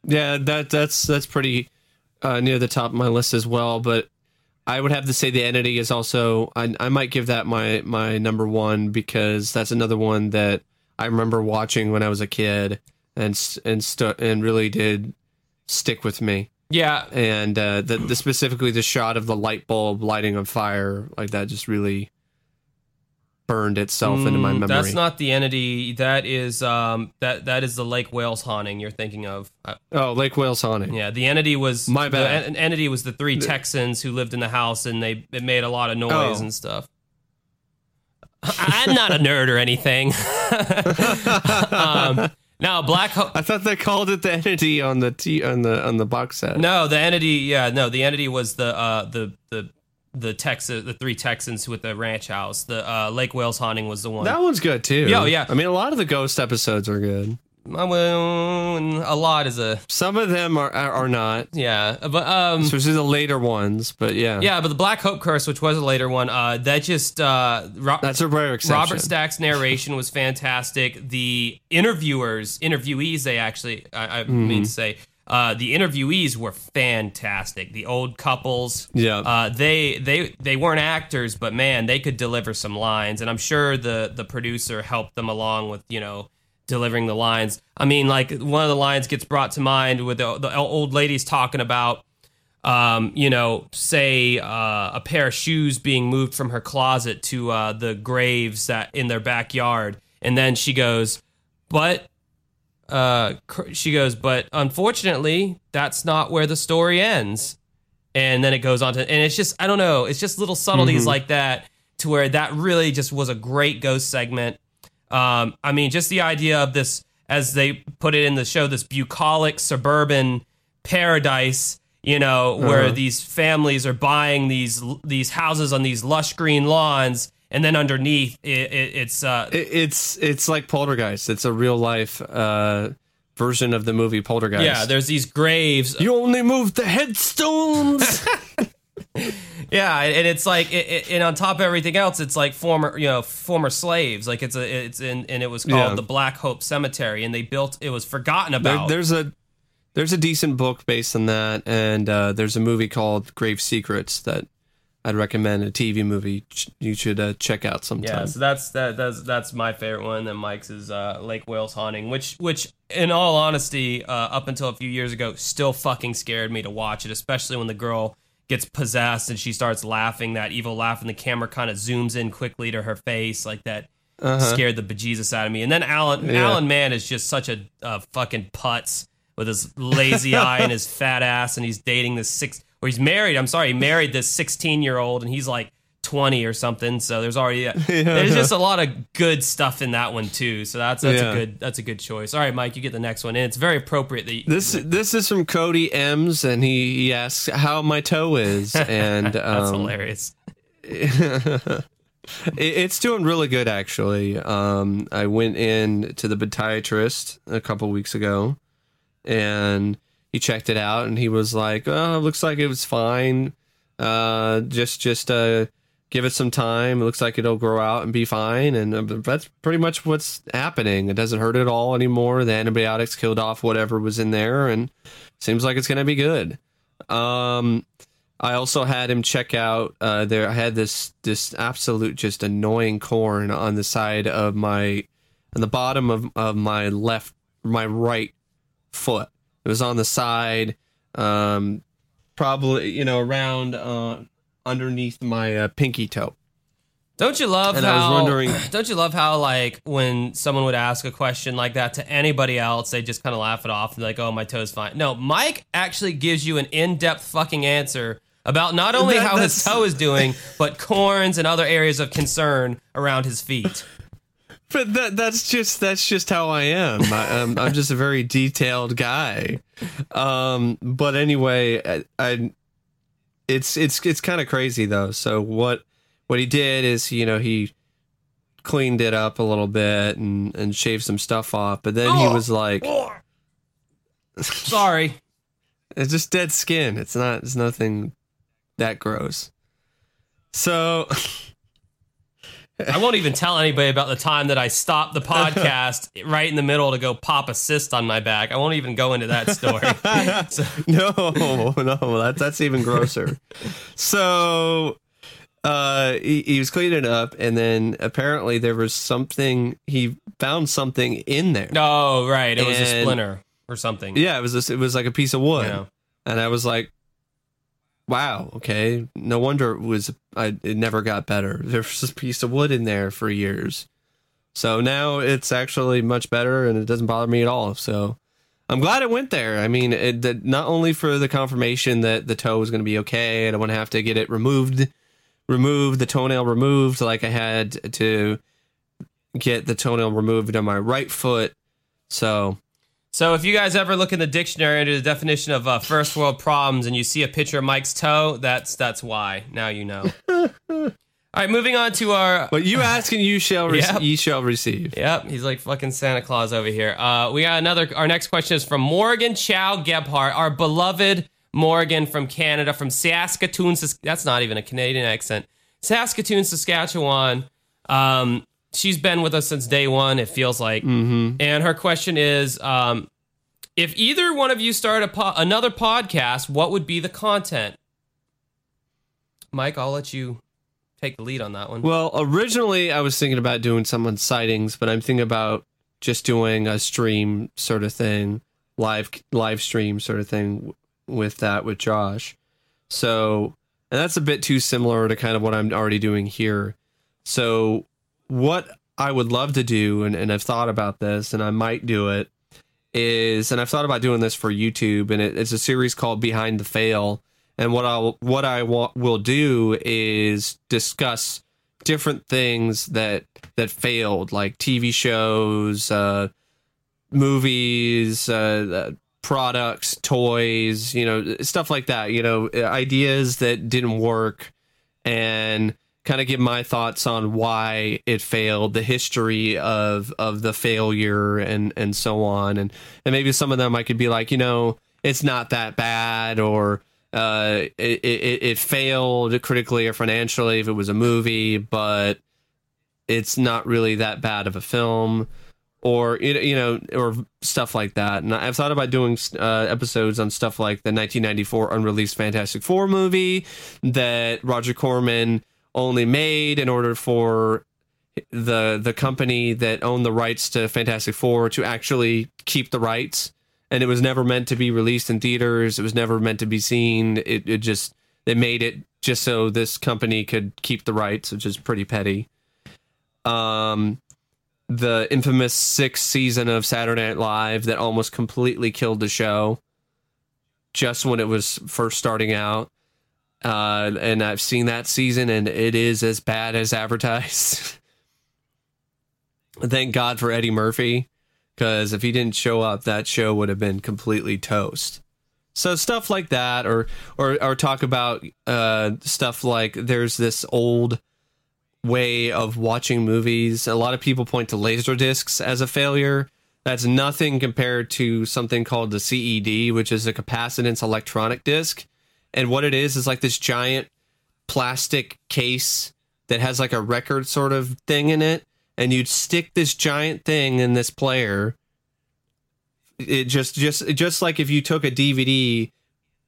Yeah, that that's that's pretty uh, near the top of my list as well. But I would have to say the entity is also. I, I might give that my my number one because that's another one that I remember watching when I was a kid and and stu- and really did stick with me. Yeah, And uh, the, the specifically the shot of the light bulb lighting on fire like that just really burned itself into my Mm, memory. That's not the entity. That is um that that is the Lake Wales haunting you're thinking of. Uh, oh, Lake Wales haunting. yeah, the entity was My the bad. en- entity was the three Texans who lived in the house and they it made a lot of noise Oh. and stuff. I'm not a nerd or anything. um, now, Black Hope. I thought they called it the entity on the t on the on the box set. No, the entity. Yeah, no, the entity was the uh, the the the Texas, the three Texans with the ranch house. The uh, Lake Wales haunting was the one. That one's good too. Yo, yeah. I mean, a lot of the ghost episodes are good. Uh, well, a lot is a Some of them are are, are not, yeah, but um, especially the later ones. But yeah, yeah, but the Black Hope Curse, which was a later one, uh, that just uh, Ro- that's a rare exception. Robert Stack's narration was fantastic. The interviewers, interviewees, they actually, I, I Mm-hmm. mean to say, uh, the interviewees were fantastic. The old couples, Yeah. uh, they they they weren't actors, but man, they could deliver some lines, and I'm sure the the producer helped them along with you know delivering the lines. I mean, like one of the lines gets brought to mind with the, the old ladies talking about um, you know, say uh, a pair of shoes being moved from her closet to uh, the graves that in their backyard, and then she goes, "But," uh, she goes, "But unfortunately, that's not where the story ends." And then it goes on to, and it's just, I don't know, it's just little subtleties like that to where that really just was a great ghost segment. Um, I mean, just the idea of this, as they put it in the show, this bucolic suburban paradise, you know, where these families are buying these these houses on these lush green lawns, and then underneath it, it, it's uh, It- it's it's like Poltergeist. It's a real life uh, version of the movie Poltergeist. yeah, there's these graves. you only move the headstones. Yeah, and it's like, and on top of everything else, it's like former, you know, former slaves. Like it's a, it's in, and it was called Yeah. the Black Hope Cemetery, and they built. It was forgotten There- about. there's a there's a decent book based on that, and uh, there's a movie called Grave Secrets that I'd recommend. A TV movie ch- you should uh, check out sometime. Yeah, so that's that that's that's my favorite one. Then Mike's is uh, Lake Wales haunting, which which in all honesty, uh, up until a few years ago, still fucking scared me to watch it, especially when the girl gets possessed and she starts laughing that evil laugh, and the camera kind of zooms in quickly to her face, like that. Scared the bejesus out of me. And then Alan Yeah. Alan Mann is just such a, a fucking putz with his lazy eye and his fat ass, and he's dating this six or he's married. I'm sorry, he married this 16 year old, and he's like 20 or something. So there's already there's just a lot of good stuff in that one too. So that's that's Yeah. a good that's a good choice. All right, Mike, you get the next one, and it's very appropriate that you, This this is from Cody M's, and he, he asks how my toe is, and that's um, hilarious. it's doing really good actually. Um, I went in to the podiatrist a couple weeks ago, and he checked it out, and he was like, "Oh, looks like it was fine. Uh, just just uh, give it some time. It looks like it'll grow out and be fine, and uh, that's pretty much what's happening. It doesn't hurt at all anymore. The antibiotics killed off whatever was in there, and seems like it's to be good. Um, I also had him check out. Uh, there, I had this this absolute just annoying corn on the side of my, on the bottom of of my left, my right foot. It was on the side, um, probably you know around uh, underneath my uh, pinky toe. Don't you love And I how? was wondering- don't you love how like when someone would ask a question like that to anybody else, they just kind of laugh it off and like, "Oh, my toe's fine." No, Mike actually gives you an in-depth fucking answer about not only That- how his toe is doing, but corns and other areas of concern around his feet. But that that's just that's just how I am. I, um, I'm just a very detailed guy. Um, but anyway, I, I it's it's it's kind of crazy though. So what what he did is you know he cleaned it up a little bit and and shaved some stuff off. But then he was like, Sorry. it's just dead skin. It's not it's nothing that gross. So I won't even tell anybody about the time that I stopped the podcast right in the middle to go pop a cyst on my back. I won't even go into that story. So- no, no, that's that's even grosser. so uh he, he was cleaning it up and then apparently there was something he found something in there. no, right. It was a And- splinter or something. Yeah, it was this, it was like a piece of wood. Yeah. And I was like wow, okay. No wonder it was I it never got better. There's this piece of wood in there for years. So now it's actually much better and it doesn't bother me at all. So I'm glad it went there. I mean, it, that not only for the confirmation that the toe was going to be okay, I don't want to have to get it removed, removed the toenail removed, like I had to get the toenail removed on my right foot. So So if you guys ever look in the dictionary under the definition of uh, first world problems and you see a picture of Mike's toe, that's that's why. Now you know. All right, moving on to our. But you ask and you shall re- Yep. ye shall receive. Yep, he's like fucking Santa Claus over here. Uh, we got another. Our next question is from Morgan Chow Gebhart, our beloved Morgan from Canada, from Saskatoon. Sas- That's not even a Canadian accent. Saskatoon, Saskatchewan. Um, she's been with us since day one. It feels like. Mm-hmm. And her question is, um, if either one of you start a po- another podcast, what would be the content? Mike, I'll let you take the lead on that one. Well, originally I was thinking about doing some on sightings, but I'm thinking about just doing a stream sort of thing, live live stream sort of thing with that with Josh. So, and that's a bit too similar to kind of what I'm already doing here. So, what I would love to do, and, and I've thought about this, and I might do it, is, and I've thought about doing this for YouTube, and it, it's a series called Behind the Fail. And what I'll what I wa- will do is discuss different things that that failed, like TV shows, uh, movies, uh, uh, products, toys, you know, stuff like that. You know, ideas that didn't work, and kind of give my thoughts on why it failed, the history of of the failure, and and so on, and and maybe some of them I could be like, you know, it's not that bad, or uh, it, it it failed critically or financially if it was a movie, but it's not really that bad of a film or you know- or stuff like that. And i've thought about doing uh, episodes on stuff like the 1994 unreleased fantastic four movie that roger corman only made in order for the the company that owned the rights to fantastic four to actually keep the rights. And it was never meant to be released in theaters. It was never meant to be seen. It, it just they made it just so this company could keep the rights which is pretty petty. Um the infamous sixth season of Saturday Night Live that almost completely killed the show just when it was first starting out. Uh, and I've seen that season, and it is as bad as advertised. Thank God for Eddie Murphy, because if he didn't show up, that show would have been completely toast. So stuff like that, or or or talk about uh, stuff like there's this old way of watching movies. A lot of people point to laser discs as a failure. That's nothing compared to something called the CED, which is a capacitance electronic disc. And what it is is like this giant plastic case that has like a record sort of thing in it, and you'd stick this giant thing in this player. It just just just like if you took a DVD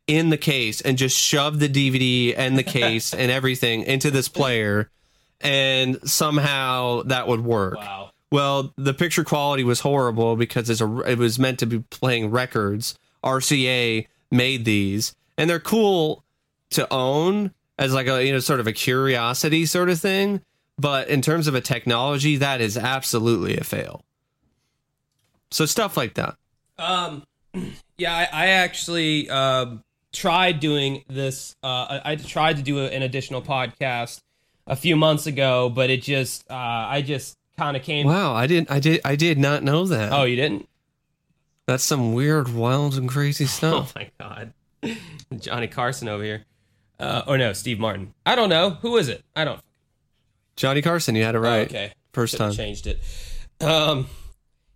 in the case and just shoved the DVD and the case and everything into this player, and somehow that would work. Wow. Well, the picture quality was horrible because it's a, it was meant to be playing records. RCA made these, and they're cool to own as like a you know sort of a curiosity sort of thing. But in terms of a technology, that is absolutely a fail. So stuff like that. Um, yeah, I, I actually um, tried doing this. Uh, I, I tried to do an additional podcast a few months ago, but it just, uh, I just kind of came. Wow, I didn't, I did, I did not know that. Oh, you didn't? That's some weird, wild, and crazy stuff Oh my god, Johnny Carson over here. Uh, or no, Steve Martin. I don't know who is it. I don't. Johnny Carson, you had it right. Oh, okay, First Should've time. changed it. Um,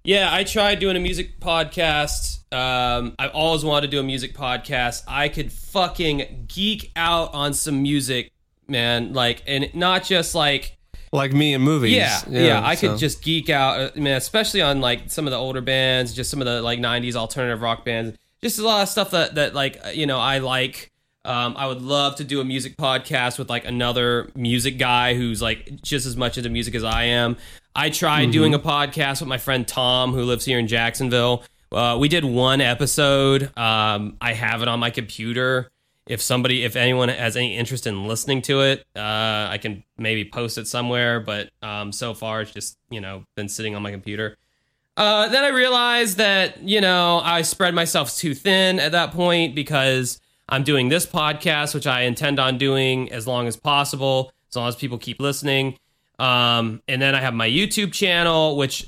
yeah, I tried doing a music podcast. Um, I've always wanted to do a music podcast. I could fucking geek out on some music, man. Like, and not just like Like me in movies. yeah, yeah. I so- could just geek out, uh, man, especially on like some of the older bands, just some of the like '90s alternative rock bands. Just a lot of stuff that that like uh, you know I like. Um, I would love to do a music podcast with like another music guy who's like just as much into music as I am. I tried doing a podcast with my friend Tom, who lives here in Jacksonville. Uh, we did one episode. Um, I have it on my computer. If somebody, if anyone has any interest in listening to it, uh, I can maybe post it somewhere. But um, so far, it's just you know been sitting on my computer. Uh, then I realized that you know I spread myself too thin at that point because I'm doing this podcast, which I intend on doing as long as possible, as long as people keep listening. Um, and then I have my YouTube channel, which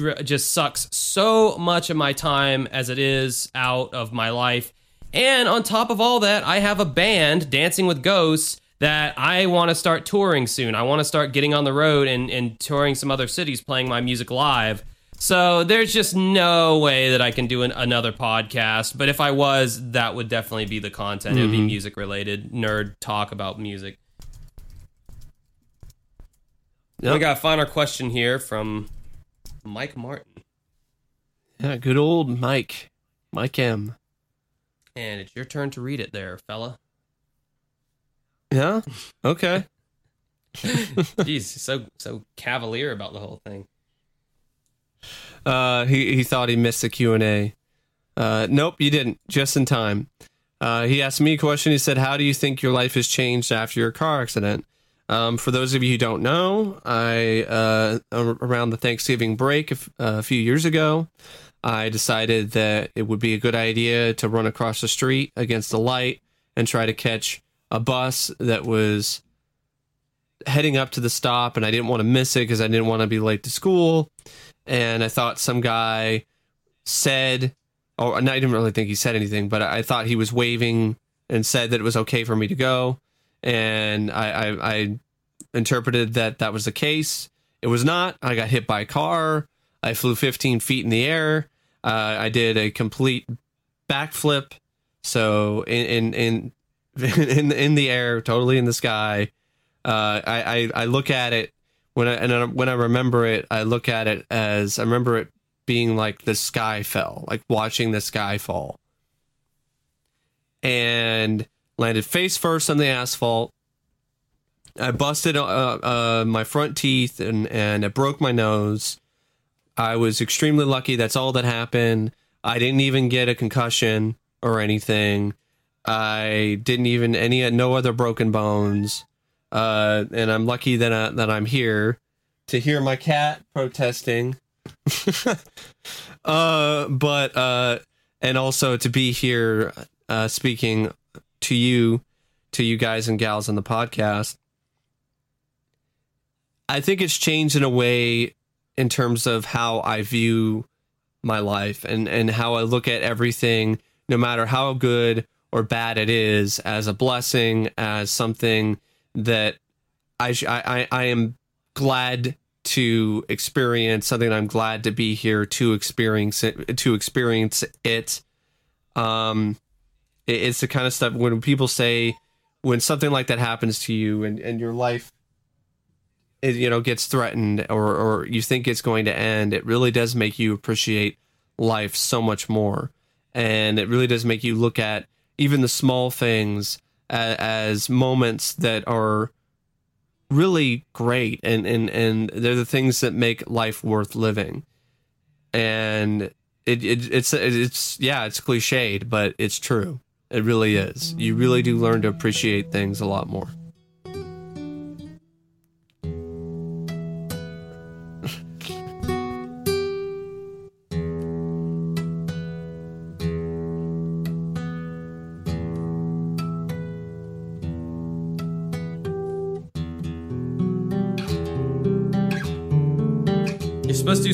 r- just sucks so much of my time as it is out of my life. And on top of all that, I have a band, Dancing with Ghosts, that I want to start touring soon. I want to start getting on the road and, and touring some other cities, playing my music live. So there's just no way that I can do an, another podcast. But if I was, that would definitely be the content. It would be mm-hmm. music related, nerd talk about music. Yep. We got a final question here from Mike Martin. Yeah, good old Mike. Mike M. And it's your turn to read it there, fella. Yeah? Okay. Jeez, so so cavalier about the whole thing. Uh, he he thought he missed the Q and A. Uh, nope, you didn't. Just in time. Uh, he asked me a question. He said, "How do you think your life has changed after your car accident?" Um, for those of you who don't know, I uh, around the Thanksgiving break uh, a few years ago, I decided that it would be a good idea to run across the street against the light and try to catch a bus that was heading up to the stop, and I didn't want to miss it because I didn't want to be late to school and I thought some guy said, or and I didn't really think he said anything, but I thought he was waving and said that it was okay for me to go, and I, I, I interpreted that that was the case. It was not. I got hit by a car. I flew 15 feet in the air. Uh, I did a complete backflip. So in in in in, in the air, totally in the sky. Uh, I, I I look at it when I and I- when I remember it, I look at it as I remember it being like the sky fell, like watching the sky fall, and landed face first on the asphalt. I busted uh, uh, my front teeth and and I broke my nose. I was extremely lucky. That's all that happened. I didn't even get a concussion or anything. I didn't even any no other broken bones. Uh, and I'm lucky that I, that I'm here to hear my cat protesting. uh, but uh, and also to be here uh, speaking to you, to you guys and gals on the podcast. I think it's changed in a way in terms of how I view my life and and how I look at everything, no matter how good or bad it is, as a blessing, as something that I sh- I, I I am glad to experience something. I'm glad to be here to experience it. To experience it. Um, it- it's the kind of stuff when people say when something like that happens to you and and your life it you know gets threatened or or you think it's going to end, it really does make you appreciate life so much more, and it really does make you look at even the small things as, moments that are really great and and and they're the things that make life worth living. And it, it it's it's yeah it's cliched but it's true. It really is. You really do learn to appreciate things a lot more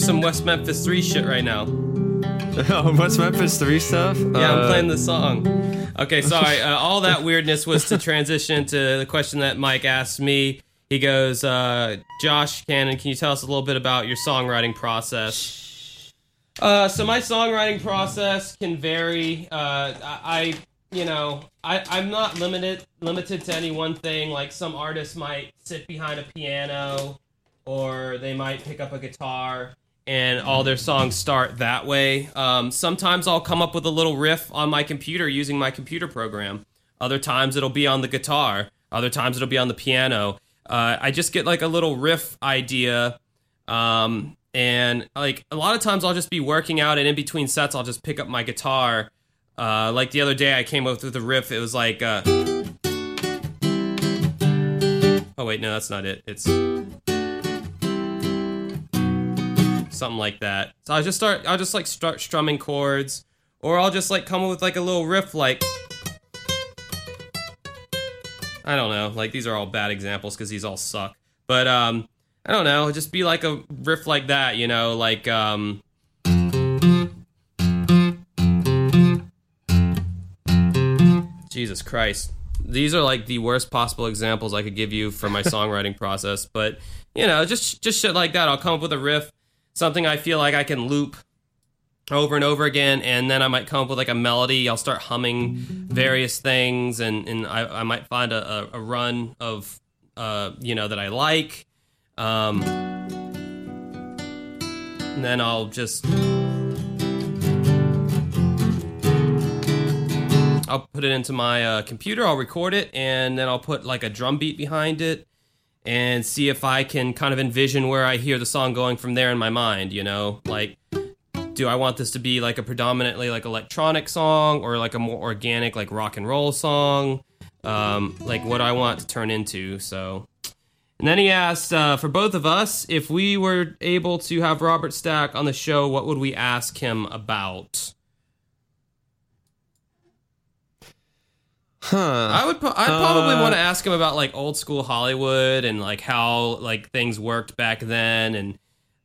some West Memphis 3 shit right now. oh what's memphis 3 stuff Yeah, Uh, I'm playing the song. Okay, sorry. Uh, all that weirdness was to transition to the question that Mike asked me. He goes, uh, Josh Cannon, can you tell us a little bit about your songwriting process? Uh, so my songwriting process can vary. Uh, I, I, you know, I, I'm not limited limited to any one thing. Like some artists might sit behind a piano, or they might pick up a guitar and all their songs start that way. Um, sometimes I'll come up with a little riff on my computer using my computer program. Other times it'll be on the guitar. Other times it'll be on the piano. Uh, I just get like a little riff idea. Um, and like a lot of times I'll just be working out, and in between sets, I'll just pick up my guitar. Uh, like the other day, I came up with a riff. It was like, uh, oh wait, no, that's not it. It's something like that. So I just start, I'll just like start strumming chords, or I'll just like come up with like a little riff, like I don't know, like these are all bad examples because these all suck. But um, I don't know, just be like a riff like that, you know, like um. Jesus Christ. These are like the worst possible examples I could give you for my songwriting process, but you know, just just shit like that. I'll come up with a riff, something I feel like I can loop over and over again, and then I might come up with like a melody. I'll start humming various things, and and I, I might find a, a, run of uh you know that I like, um, and then I'll just I'll put it into my uh, computer. I'll record it, and then I'll put like a drum beat behind it, and see if I can kind of envision where I hear the song going from there in my mind. You know, like, do I want this to be like a predominantly like electronic song, or like a more organic like rock and roll song? Um, like, what I want to turn into. So, and then he asked uh, for both of us if we were able to have Robert Stack on the show, what would we ask him about? Huh I would. I'd probably Uh, want to ask him about like old school Hollywood and like how like things worked back then, and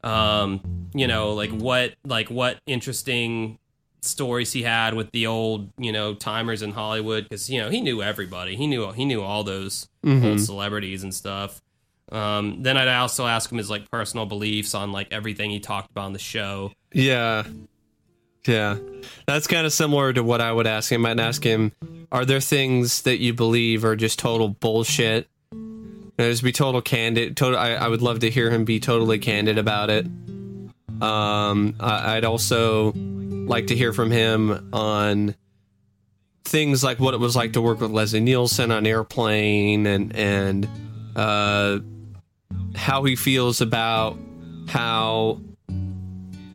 um, you know, like what like what interesting stories he had with the old you know timers in Hollywood because you know he knew everybody. He knew he knew all those old celebrities and stuff. Um, then I'd also ask him his like personal beliefs on like everything he talked about on the show. Yeah. Yeah. That's kind of similar to what I would ask him. I'd ask him, are there things that you believe are just total bullshit? And just be total candid. Total. I, I would love to hear him be totally candid about it. Um, I, I'd also like to hear from him on things like what it was like to work with Leslie Nielsen on Airplane and and uh, how he feels about how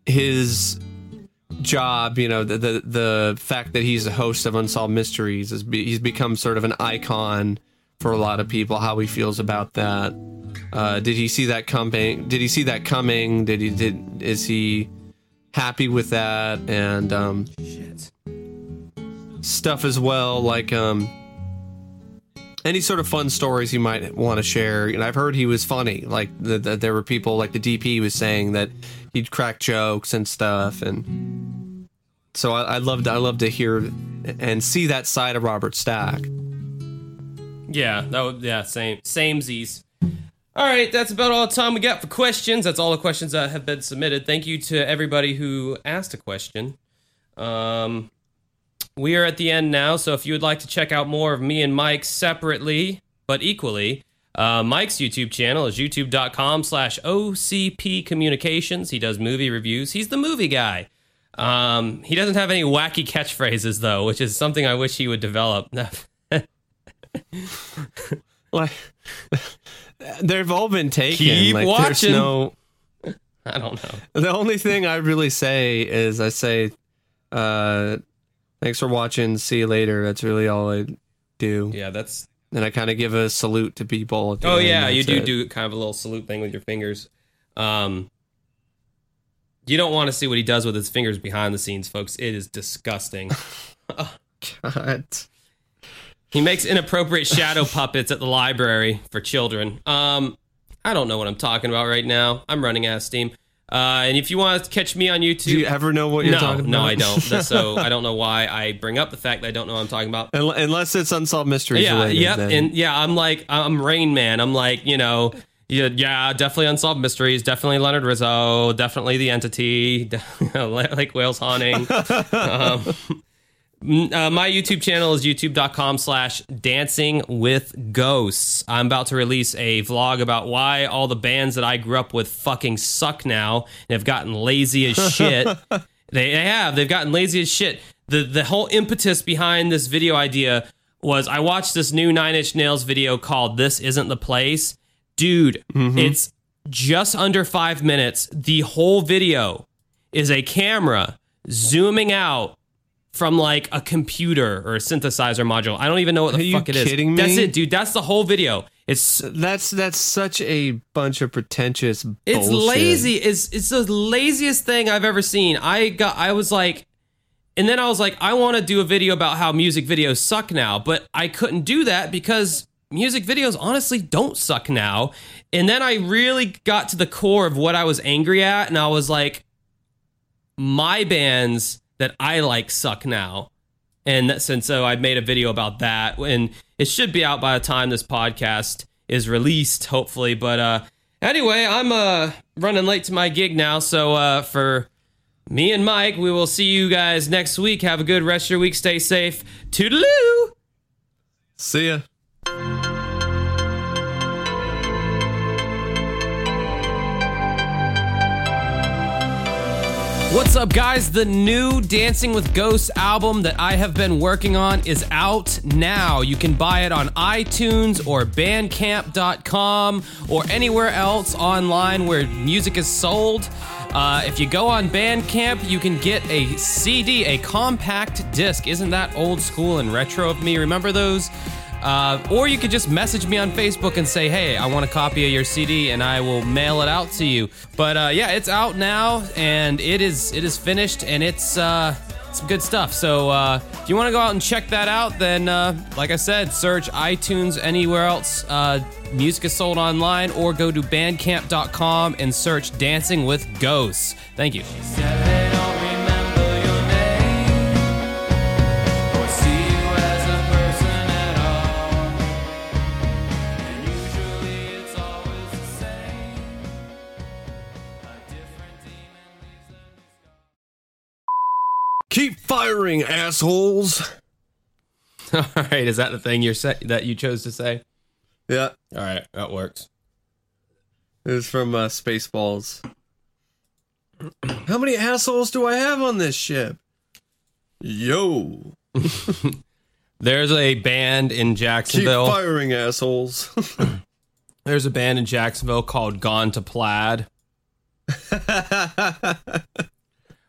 his job, you know, the the, the fact that he's a host of Unsolved Mysteries is be, he's become sort of an icon for a lot of people. How he feels about that. Uh, did he see that coming? Did he see that coming? Did he did is he happy with that? And um, Shit. stuff as well, like um, any sort of fun stories you might want to share. And I've heard he was funny. Like that the, there were people like the DP was saying that he'd crack jokes and stuff, and so I, I loved I love to hear and see that side of Robert Stack. Yeah, that would yeah, same same Z's. All right, that's about all the time we got for questions. That's all the questions that have been submitted. Thank you to everybody who asked a question. Um, we are at the end now, so if you would like to check out more of me and Mike separately but equally, Uh, Mike's YouTube channel is youtube.com slash OCP Communications. He does movie reviews. He's the movie guy. Um, he doesn't have any wacky catchphrases, though, which is something I wish he would develop. Like they've all been taken. Keep like, watching. There's no. I don't know. The only thing I really say is I say, uh, "Thanks for watching. See you later." That's really all I do. Yeah, that's. And I kind of give a salute to people. At the Oh, end, yeah, you do it. do kind of a little salute thing with your fingers. Um, you don't want to see what he does with his fingers behind the scenes, folks. It is disgusting. God. He makes inappropriate shadow puppets at the library for children. Um, I don't know what I'm talking about right now. I'm running out of steam. Uh, and if you want to catch me on YouTube, Do you ever know what you're no, talking about? no, I don't. So I don't know why I bring up the fact that I don't know what I'm talking about. Unless it's unsolved mysteries. Yeah, related, yep, then- and yeah, I'm like I'm Rain Man. I'm like you know, yeah, yeah, definitely unsolved mysteries, definitely Leonard Rizzo, definitely the entity, Lake Wales haunting. um, uh, my YouTube channel is youtube.com slash dancing with ghosts. I'm about to release a vlog about why all the bands that I grew up with fucking suck now and have gotten lazy as shit. they, they have. They've gotten lazy as shit. The the whole impetus behind this video idea was I watched this new Nine Inch Nails video called This Isn't the Place. Dude, mm-hmm. it's just under five minutes. The whole video is a camera zooming out from like a computer or a synthesizer module. I don't even know what the Are fuck it is. kidding That's me? it, dude. That's the whole video. It's That's that's such a bunch of pretentious. it's bullshit. lazy. It's it's the laziest thing I've ever seen. I got I was like and then I was like, I want to do a video about how music videos suck now, but I couldn't do that because music videos honestly don't suck now. And then I really got to the core of what I was angry at, and I was like, my bands that I like suck now. And and so I made a video about that, and it should be out by the time this podcast is released, hopefully. But uh, anyway, I'm uh running late to my gig now, so uh, for me and Mike, we will see you guys next week. Have a good rest of your week. Stay safe. Toodaloo. See ya. What's up, guys? The new Dancing with Ghosts album that I have been working on is out now. You can buy it on iTunes or Bandcamp.com or anywhere else online where music is sold. Uh, if you go on Bandcamp, you can get a CD, a compact disc. Isn't that old school and retro of me? Remember those? Uh, or you could just message me on Facebook and say, "Hey, I want a copy of your CD," and I will mail it out to you. But uh, yeah, it's out now, and it is it is finished, and it's uh, some good stuff. So uh, if you want to go out and check that out, then uh, like I said, search iTunes anywhere else. Uh, music is sold online, or go to Bandcamp.com and search "Dancing with Ghosts." Thank you. Firing, assholes. All right, is that the thing you're sa- that you chose to say? Yeah, All right, that works. it was from uh, Spaceballs. How many assholes do I have on this ship? Yo, There's a band in keep Jacksonville. firing, assholes. There's a band in Jacksonville called Gone to Plaid.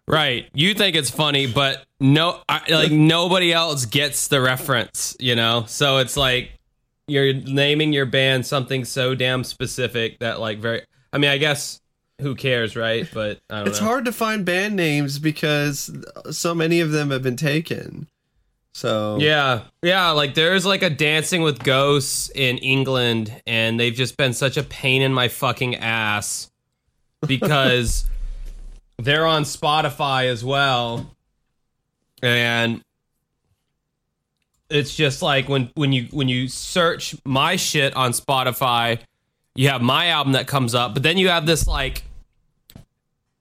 Right. You think it's funny, but no, I, like nobody else gets the reference, you know? So it's like you're naming your band something so damn specific that, like, very. I mean, I guess who cares, right? But I don't it's know. hard to find band names because so many of them have been taken. So Yeah, yeah. Like there's like a Dancing with Ghosts in England, and they've just been such a pain in my fucking ass because they're on Spotify as well, and it's just like when when you when you search my shit on Spotify, you have my album that comes up, but then you have this like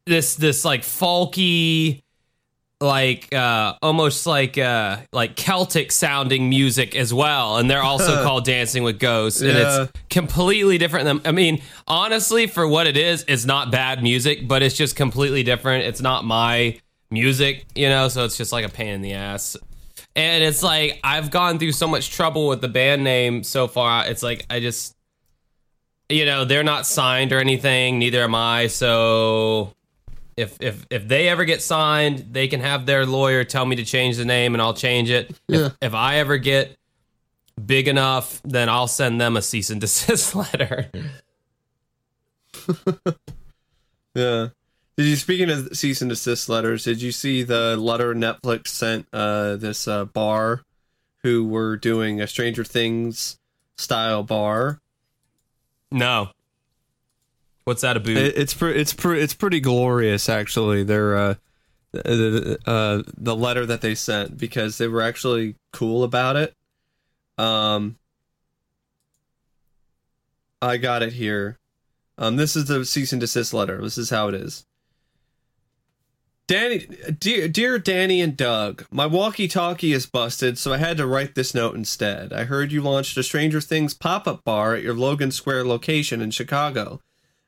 this this like folky like uh almost like uh like Celtic sounding music as well and they're also called Dancing with Ghosts and Yeah. it's completely different than I mean honestly for what it is it's not bad music but it's just completely different it's not my music you know so it's just like a pain in the ass and it's like I've gone through so much trouble with the band name so far it's like I just you know they're not signed or anything neither am I so if if if they ever get signed, they can have their lawyer tell me to change the name and I'll change it. Yeah. If, if I ever get big enough, then I'll send them a cease and desist letter. Yeah. Did you speaking of cease and desist letters? Did you see the letter Netflix sent uh, this uh, bar who were doing a Stranger Things style bar? no. What's that about? It, it's pre- it's pre- it's pretty glorious actually. They're uh, the uh, the letter that they sent because they were actually cool about it. Um, I got it here. Um, this is the cease and desist letter. This is how it is. Danny, dear, dear Danny and Doug, my walkie-talkie is busted, so I had to write this note instead. I heard you launched a Stranger Things pop-up bar at your Logan Square location in Chicago.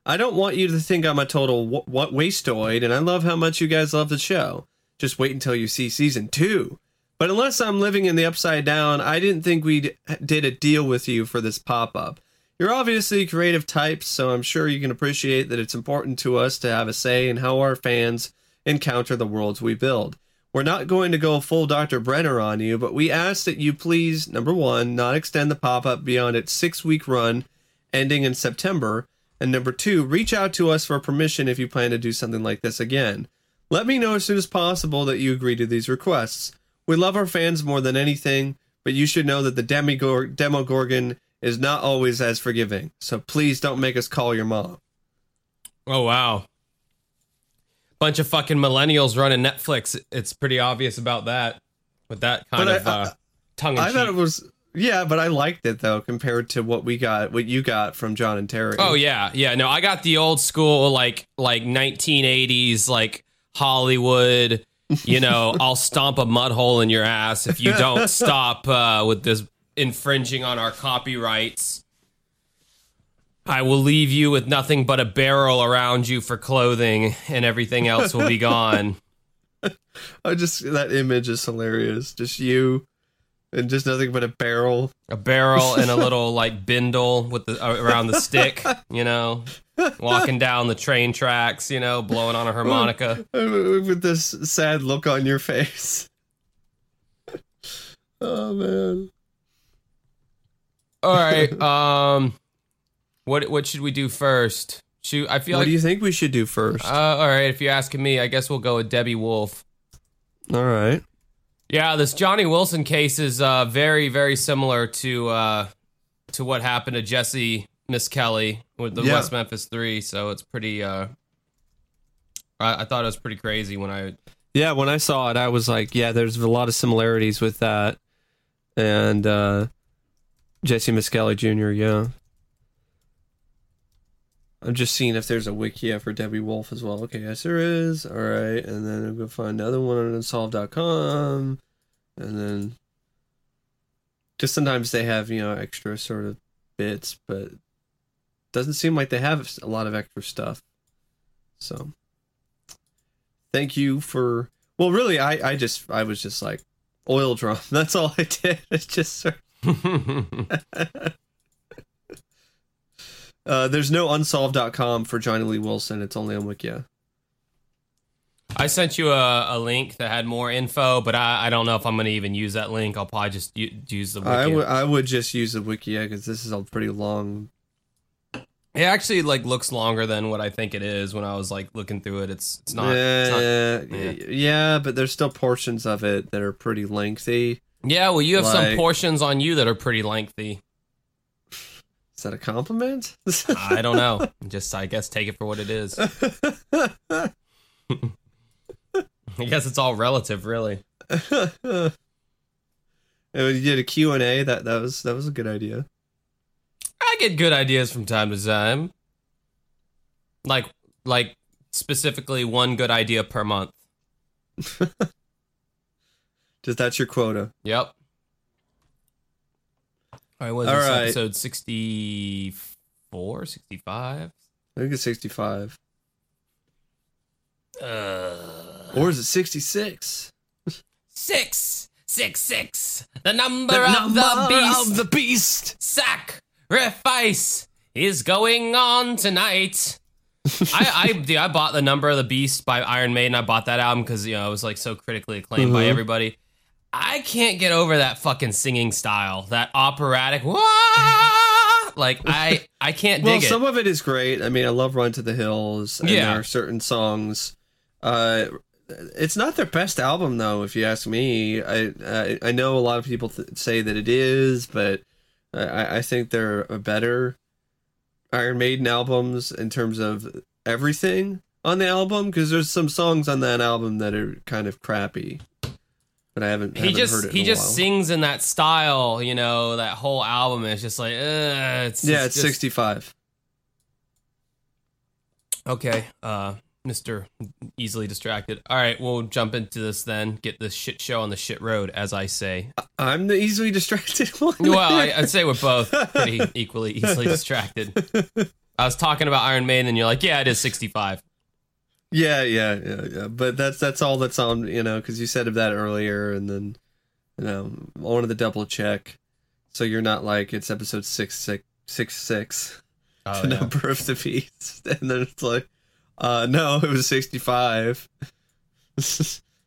I don't want you to think I'm a total wasteoid, and I love how much you guys love the show. Just wait until you see season two. But unless I'm living in the upside down, I didn't think we did a deal with you for this pop up. You're obviously creative types, so I'm sure you can appreciate that it's important to us to have a say in how our fans encounter the worlds we build. We're not going to go full Dr. Brenner on you, but we ask that you please, number one, not extend the pop up beyond its six week run ending in September. And number two, reach out to us for permission if you plan to do something like this again. Let me know as soon as possible that you agree to these requests. We love our fans more than anything, but you should know that the Demigor- Demogorgon is not always as forgiving. So please don't make us call your mom. oh wow. Bunch of fucking millennials running Netflix. It's pretty obvious about that. With that kind But of I- uh, tongue in I thought it cheek. was yeah, but I liked it though compared to what we got, what you got from John and Terry. Oh yeah, yeah. No, I got the old school like like 1980s like Hollywood. You know, I'll stomp a mud hole in your ass if you don't stop uh, with this infringing on our copyrights. I will leave you with nothing but a barrel around you for clothing, and everything else will be gone. I just that image is hilarious. Just you and just nothing but a barrel. A barrel and a little like bindle with the uh, around the stick. You know, walking down the train tracks. You know, blowing on a harmonica. with this sad look on your face. oh man. All right. Um, what what should we do first? Shoot, I feel What like. do you think we should do first? uh, all right. If you're asking me, I guess we'll go with Debbie Wolfe. All right. Yeah, this Johnny Wilson case is uh, very very similar to uh, to what happened to Jesse Miss Kelly with the Yeah. West Memphis Three. So it's pretty. Uh, I, I thought it was pretty crazy when I. Yeah, when I saw it, I was like, yeah, there's a lot of similarities with that. And uh Jessie Misskelley Jr., yeah. I'm just seeing if there's a wikia for Debbie Wolfe as well. Okay, yes, there is. All right, and then I'm gonna find another one on unsolved.com, and then just sometimes they have you know extra sort of bits, but doesn't seem like they have a lot of extra stuff. So, thank you for. Well, really, I I just I was just like oil drum. That's all I did. It's just sort Uh, there's no unsolved.com for Johnny Lee Wilson. It's only on Wikia. I sent you a, a link that had more info, but I, I don't know if I'm going to even use that link. I'll probably just u- use the. I wiki. would I would just use the Wikia because this is a pretty long. It actually like looks longer than what I think it is. When I was like looking through it, it's it's not. it's not- yeah, yeah. yeah, but there's still portions of it that are pretty lengthy. yeah, well, you have some portions on you that are pretty lengthy. Is that a compliment? I don't know. Just I guess take it for what it is. I guess it's all relative, really. And you did a Q&A, that that was that was a good idea. I get good ideas from time to time. Like like specifically one good idea per month. Just that's your quota. Yep. All right, what is All this right. episode 64, 65? I think it's 65. Uh, Or is it 66? six, six, six. The number, of the beast. of the beast. Sacrifice is going on tonight. I, I, dude, I bought the number of the beast by Iron Maiden. I bought that album because you know it was like so critically acclaimed by Mhm. everybody. I can't get over that fucking singing style, that operatic. Wah! Like I, I can't Well, dig it. Well, some of it is great. I mean, I love Run to the Hills. And Yeah. There are certain songs. Uh, it's not their best album, though, if you ask me. I I, I know a lot of people th- say that it is, but I, I think they're a better Iron Maiden albums in terms of everything on the album because there's some songs on that album that are kind of crappy. But I haven't. he haven't just heard it he just while. sings in that style, you know. That whole album is just like, uh, it's Yeah, it's it's just- 65. Okay, uh, Mister easily distracted. All right, we'll jump into this then. Get this shit show on the shit road, as I say. I'm the easily distracted one. Well, I, I'd say we're both pretty equally easily distracted. I was talking about Iron Maiden, and you're like, "Yeah, it is 65." Yeah, yeah, yeah, yeah. But that's that's all that's on, you know, because you said of that earlier, and then, you know, I wanted to double check, so you're not like it's episode six six six six, Oh, the yeah. number of the beast, and then it's like, uh, no, it was sixty five.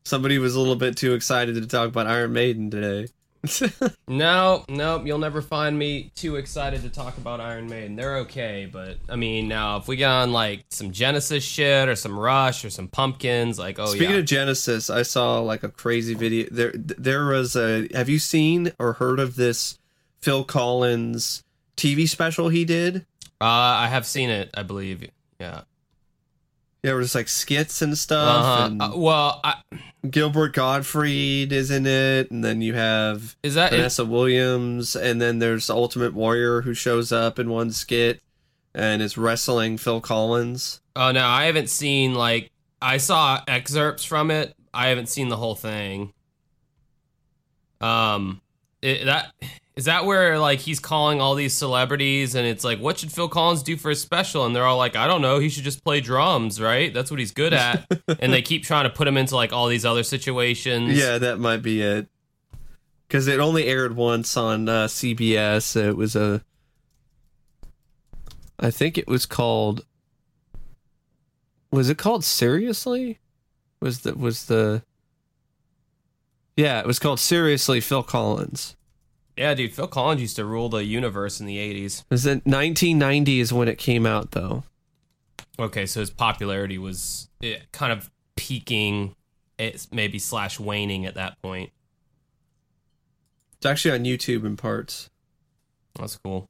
Somebody was a little bit too excited to talk about Iron Maiden today. No, no, you'll never find me too excited to talk about Iron Maiden. They're okay, but I mean, now if we get on like some Genesis shit or some Rush or some Pumpkins, like, oh yeah. Speaking yeah, of Genesis, I saw like a crazy video. There, there was a. Have you seen or heard of this Phil Collins TV special he did? uh, I have seen it. I believe. Yeah. Yeah, where it's like skits and stuff. Uh-huh. And Uh, well, I, Gilbert Gottfried is in it, and then you have is that? Vanessa Williams, and then there's Ultimate Warrior who shows up in one skit and is wrestling Phil Collins. Oh no, I haven't seen like I saw excerpts from it. I haven't seen the whole thing. Um, it, that is that where like he's calling all these celebrities, and it's like, what should Phil Collins do for a special? And they're all like, I don't know, he should just play drums, right? That's what he's good at. and they keep trying to put him into like all these other situations. Yeah, that might be it. Because it only aired once on uh, CBS. It was a. I think it was called. Was it called Seriously? Was the was the. Yeah, it was called Seriously Phil Collins. Yeah, dude. Phil Collins used to rule the universe in the '80s. It was in 1990 is when it came out though. Okay, so his popularity was eh, kind of peaking, it's maybe slash waning at that point. It's actually on YouTube in parts. That's cool.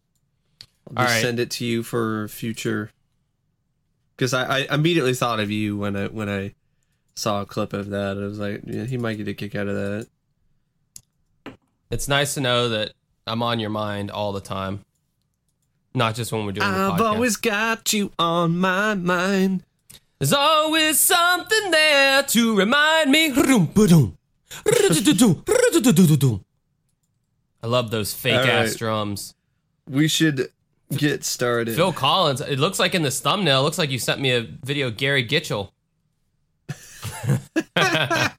I'll just right. send it to you for future. Because I, I immediately thought of you when I when I saw a clip of that. I was like, yeah, he might get a kick out of that. It's nice to know that I'm on your mind all the time, not just when we're doing the I've always got you on my mind. There's always something there to remind me. I love those fake All ass right. drums. We should get started. Phil Collins. It looks like in this thumbnail. It looks like you sent me a video. of Gary Gitchell.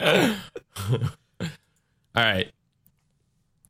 All right.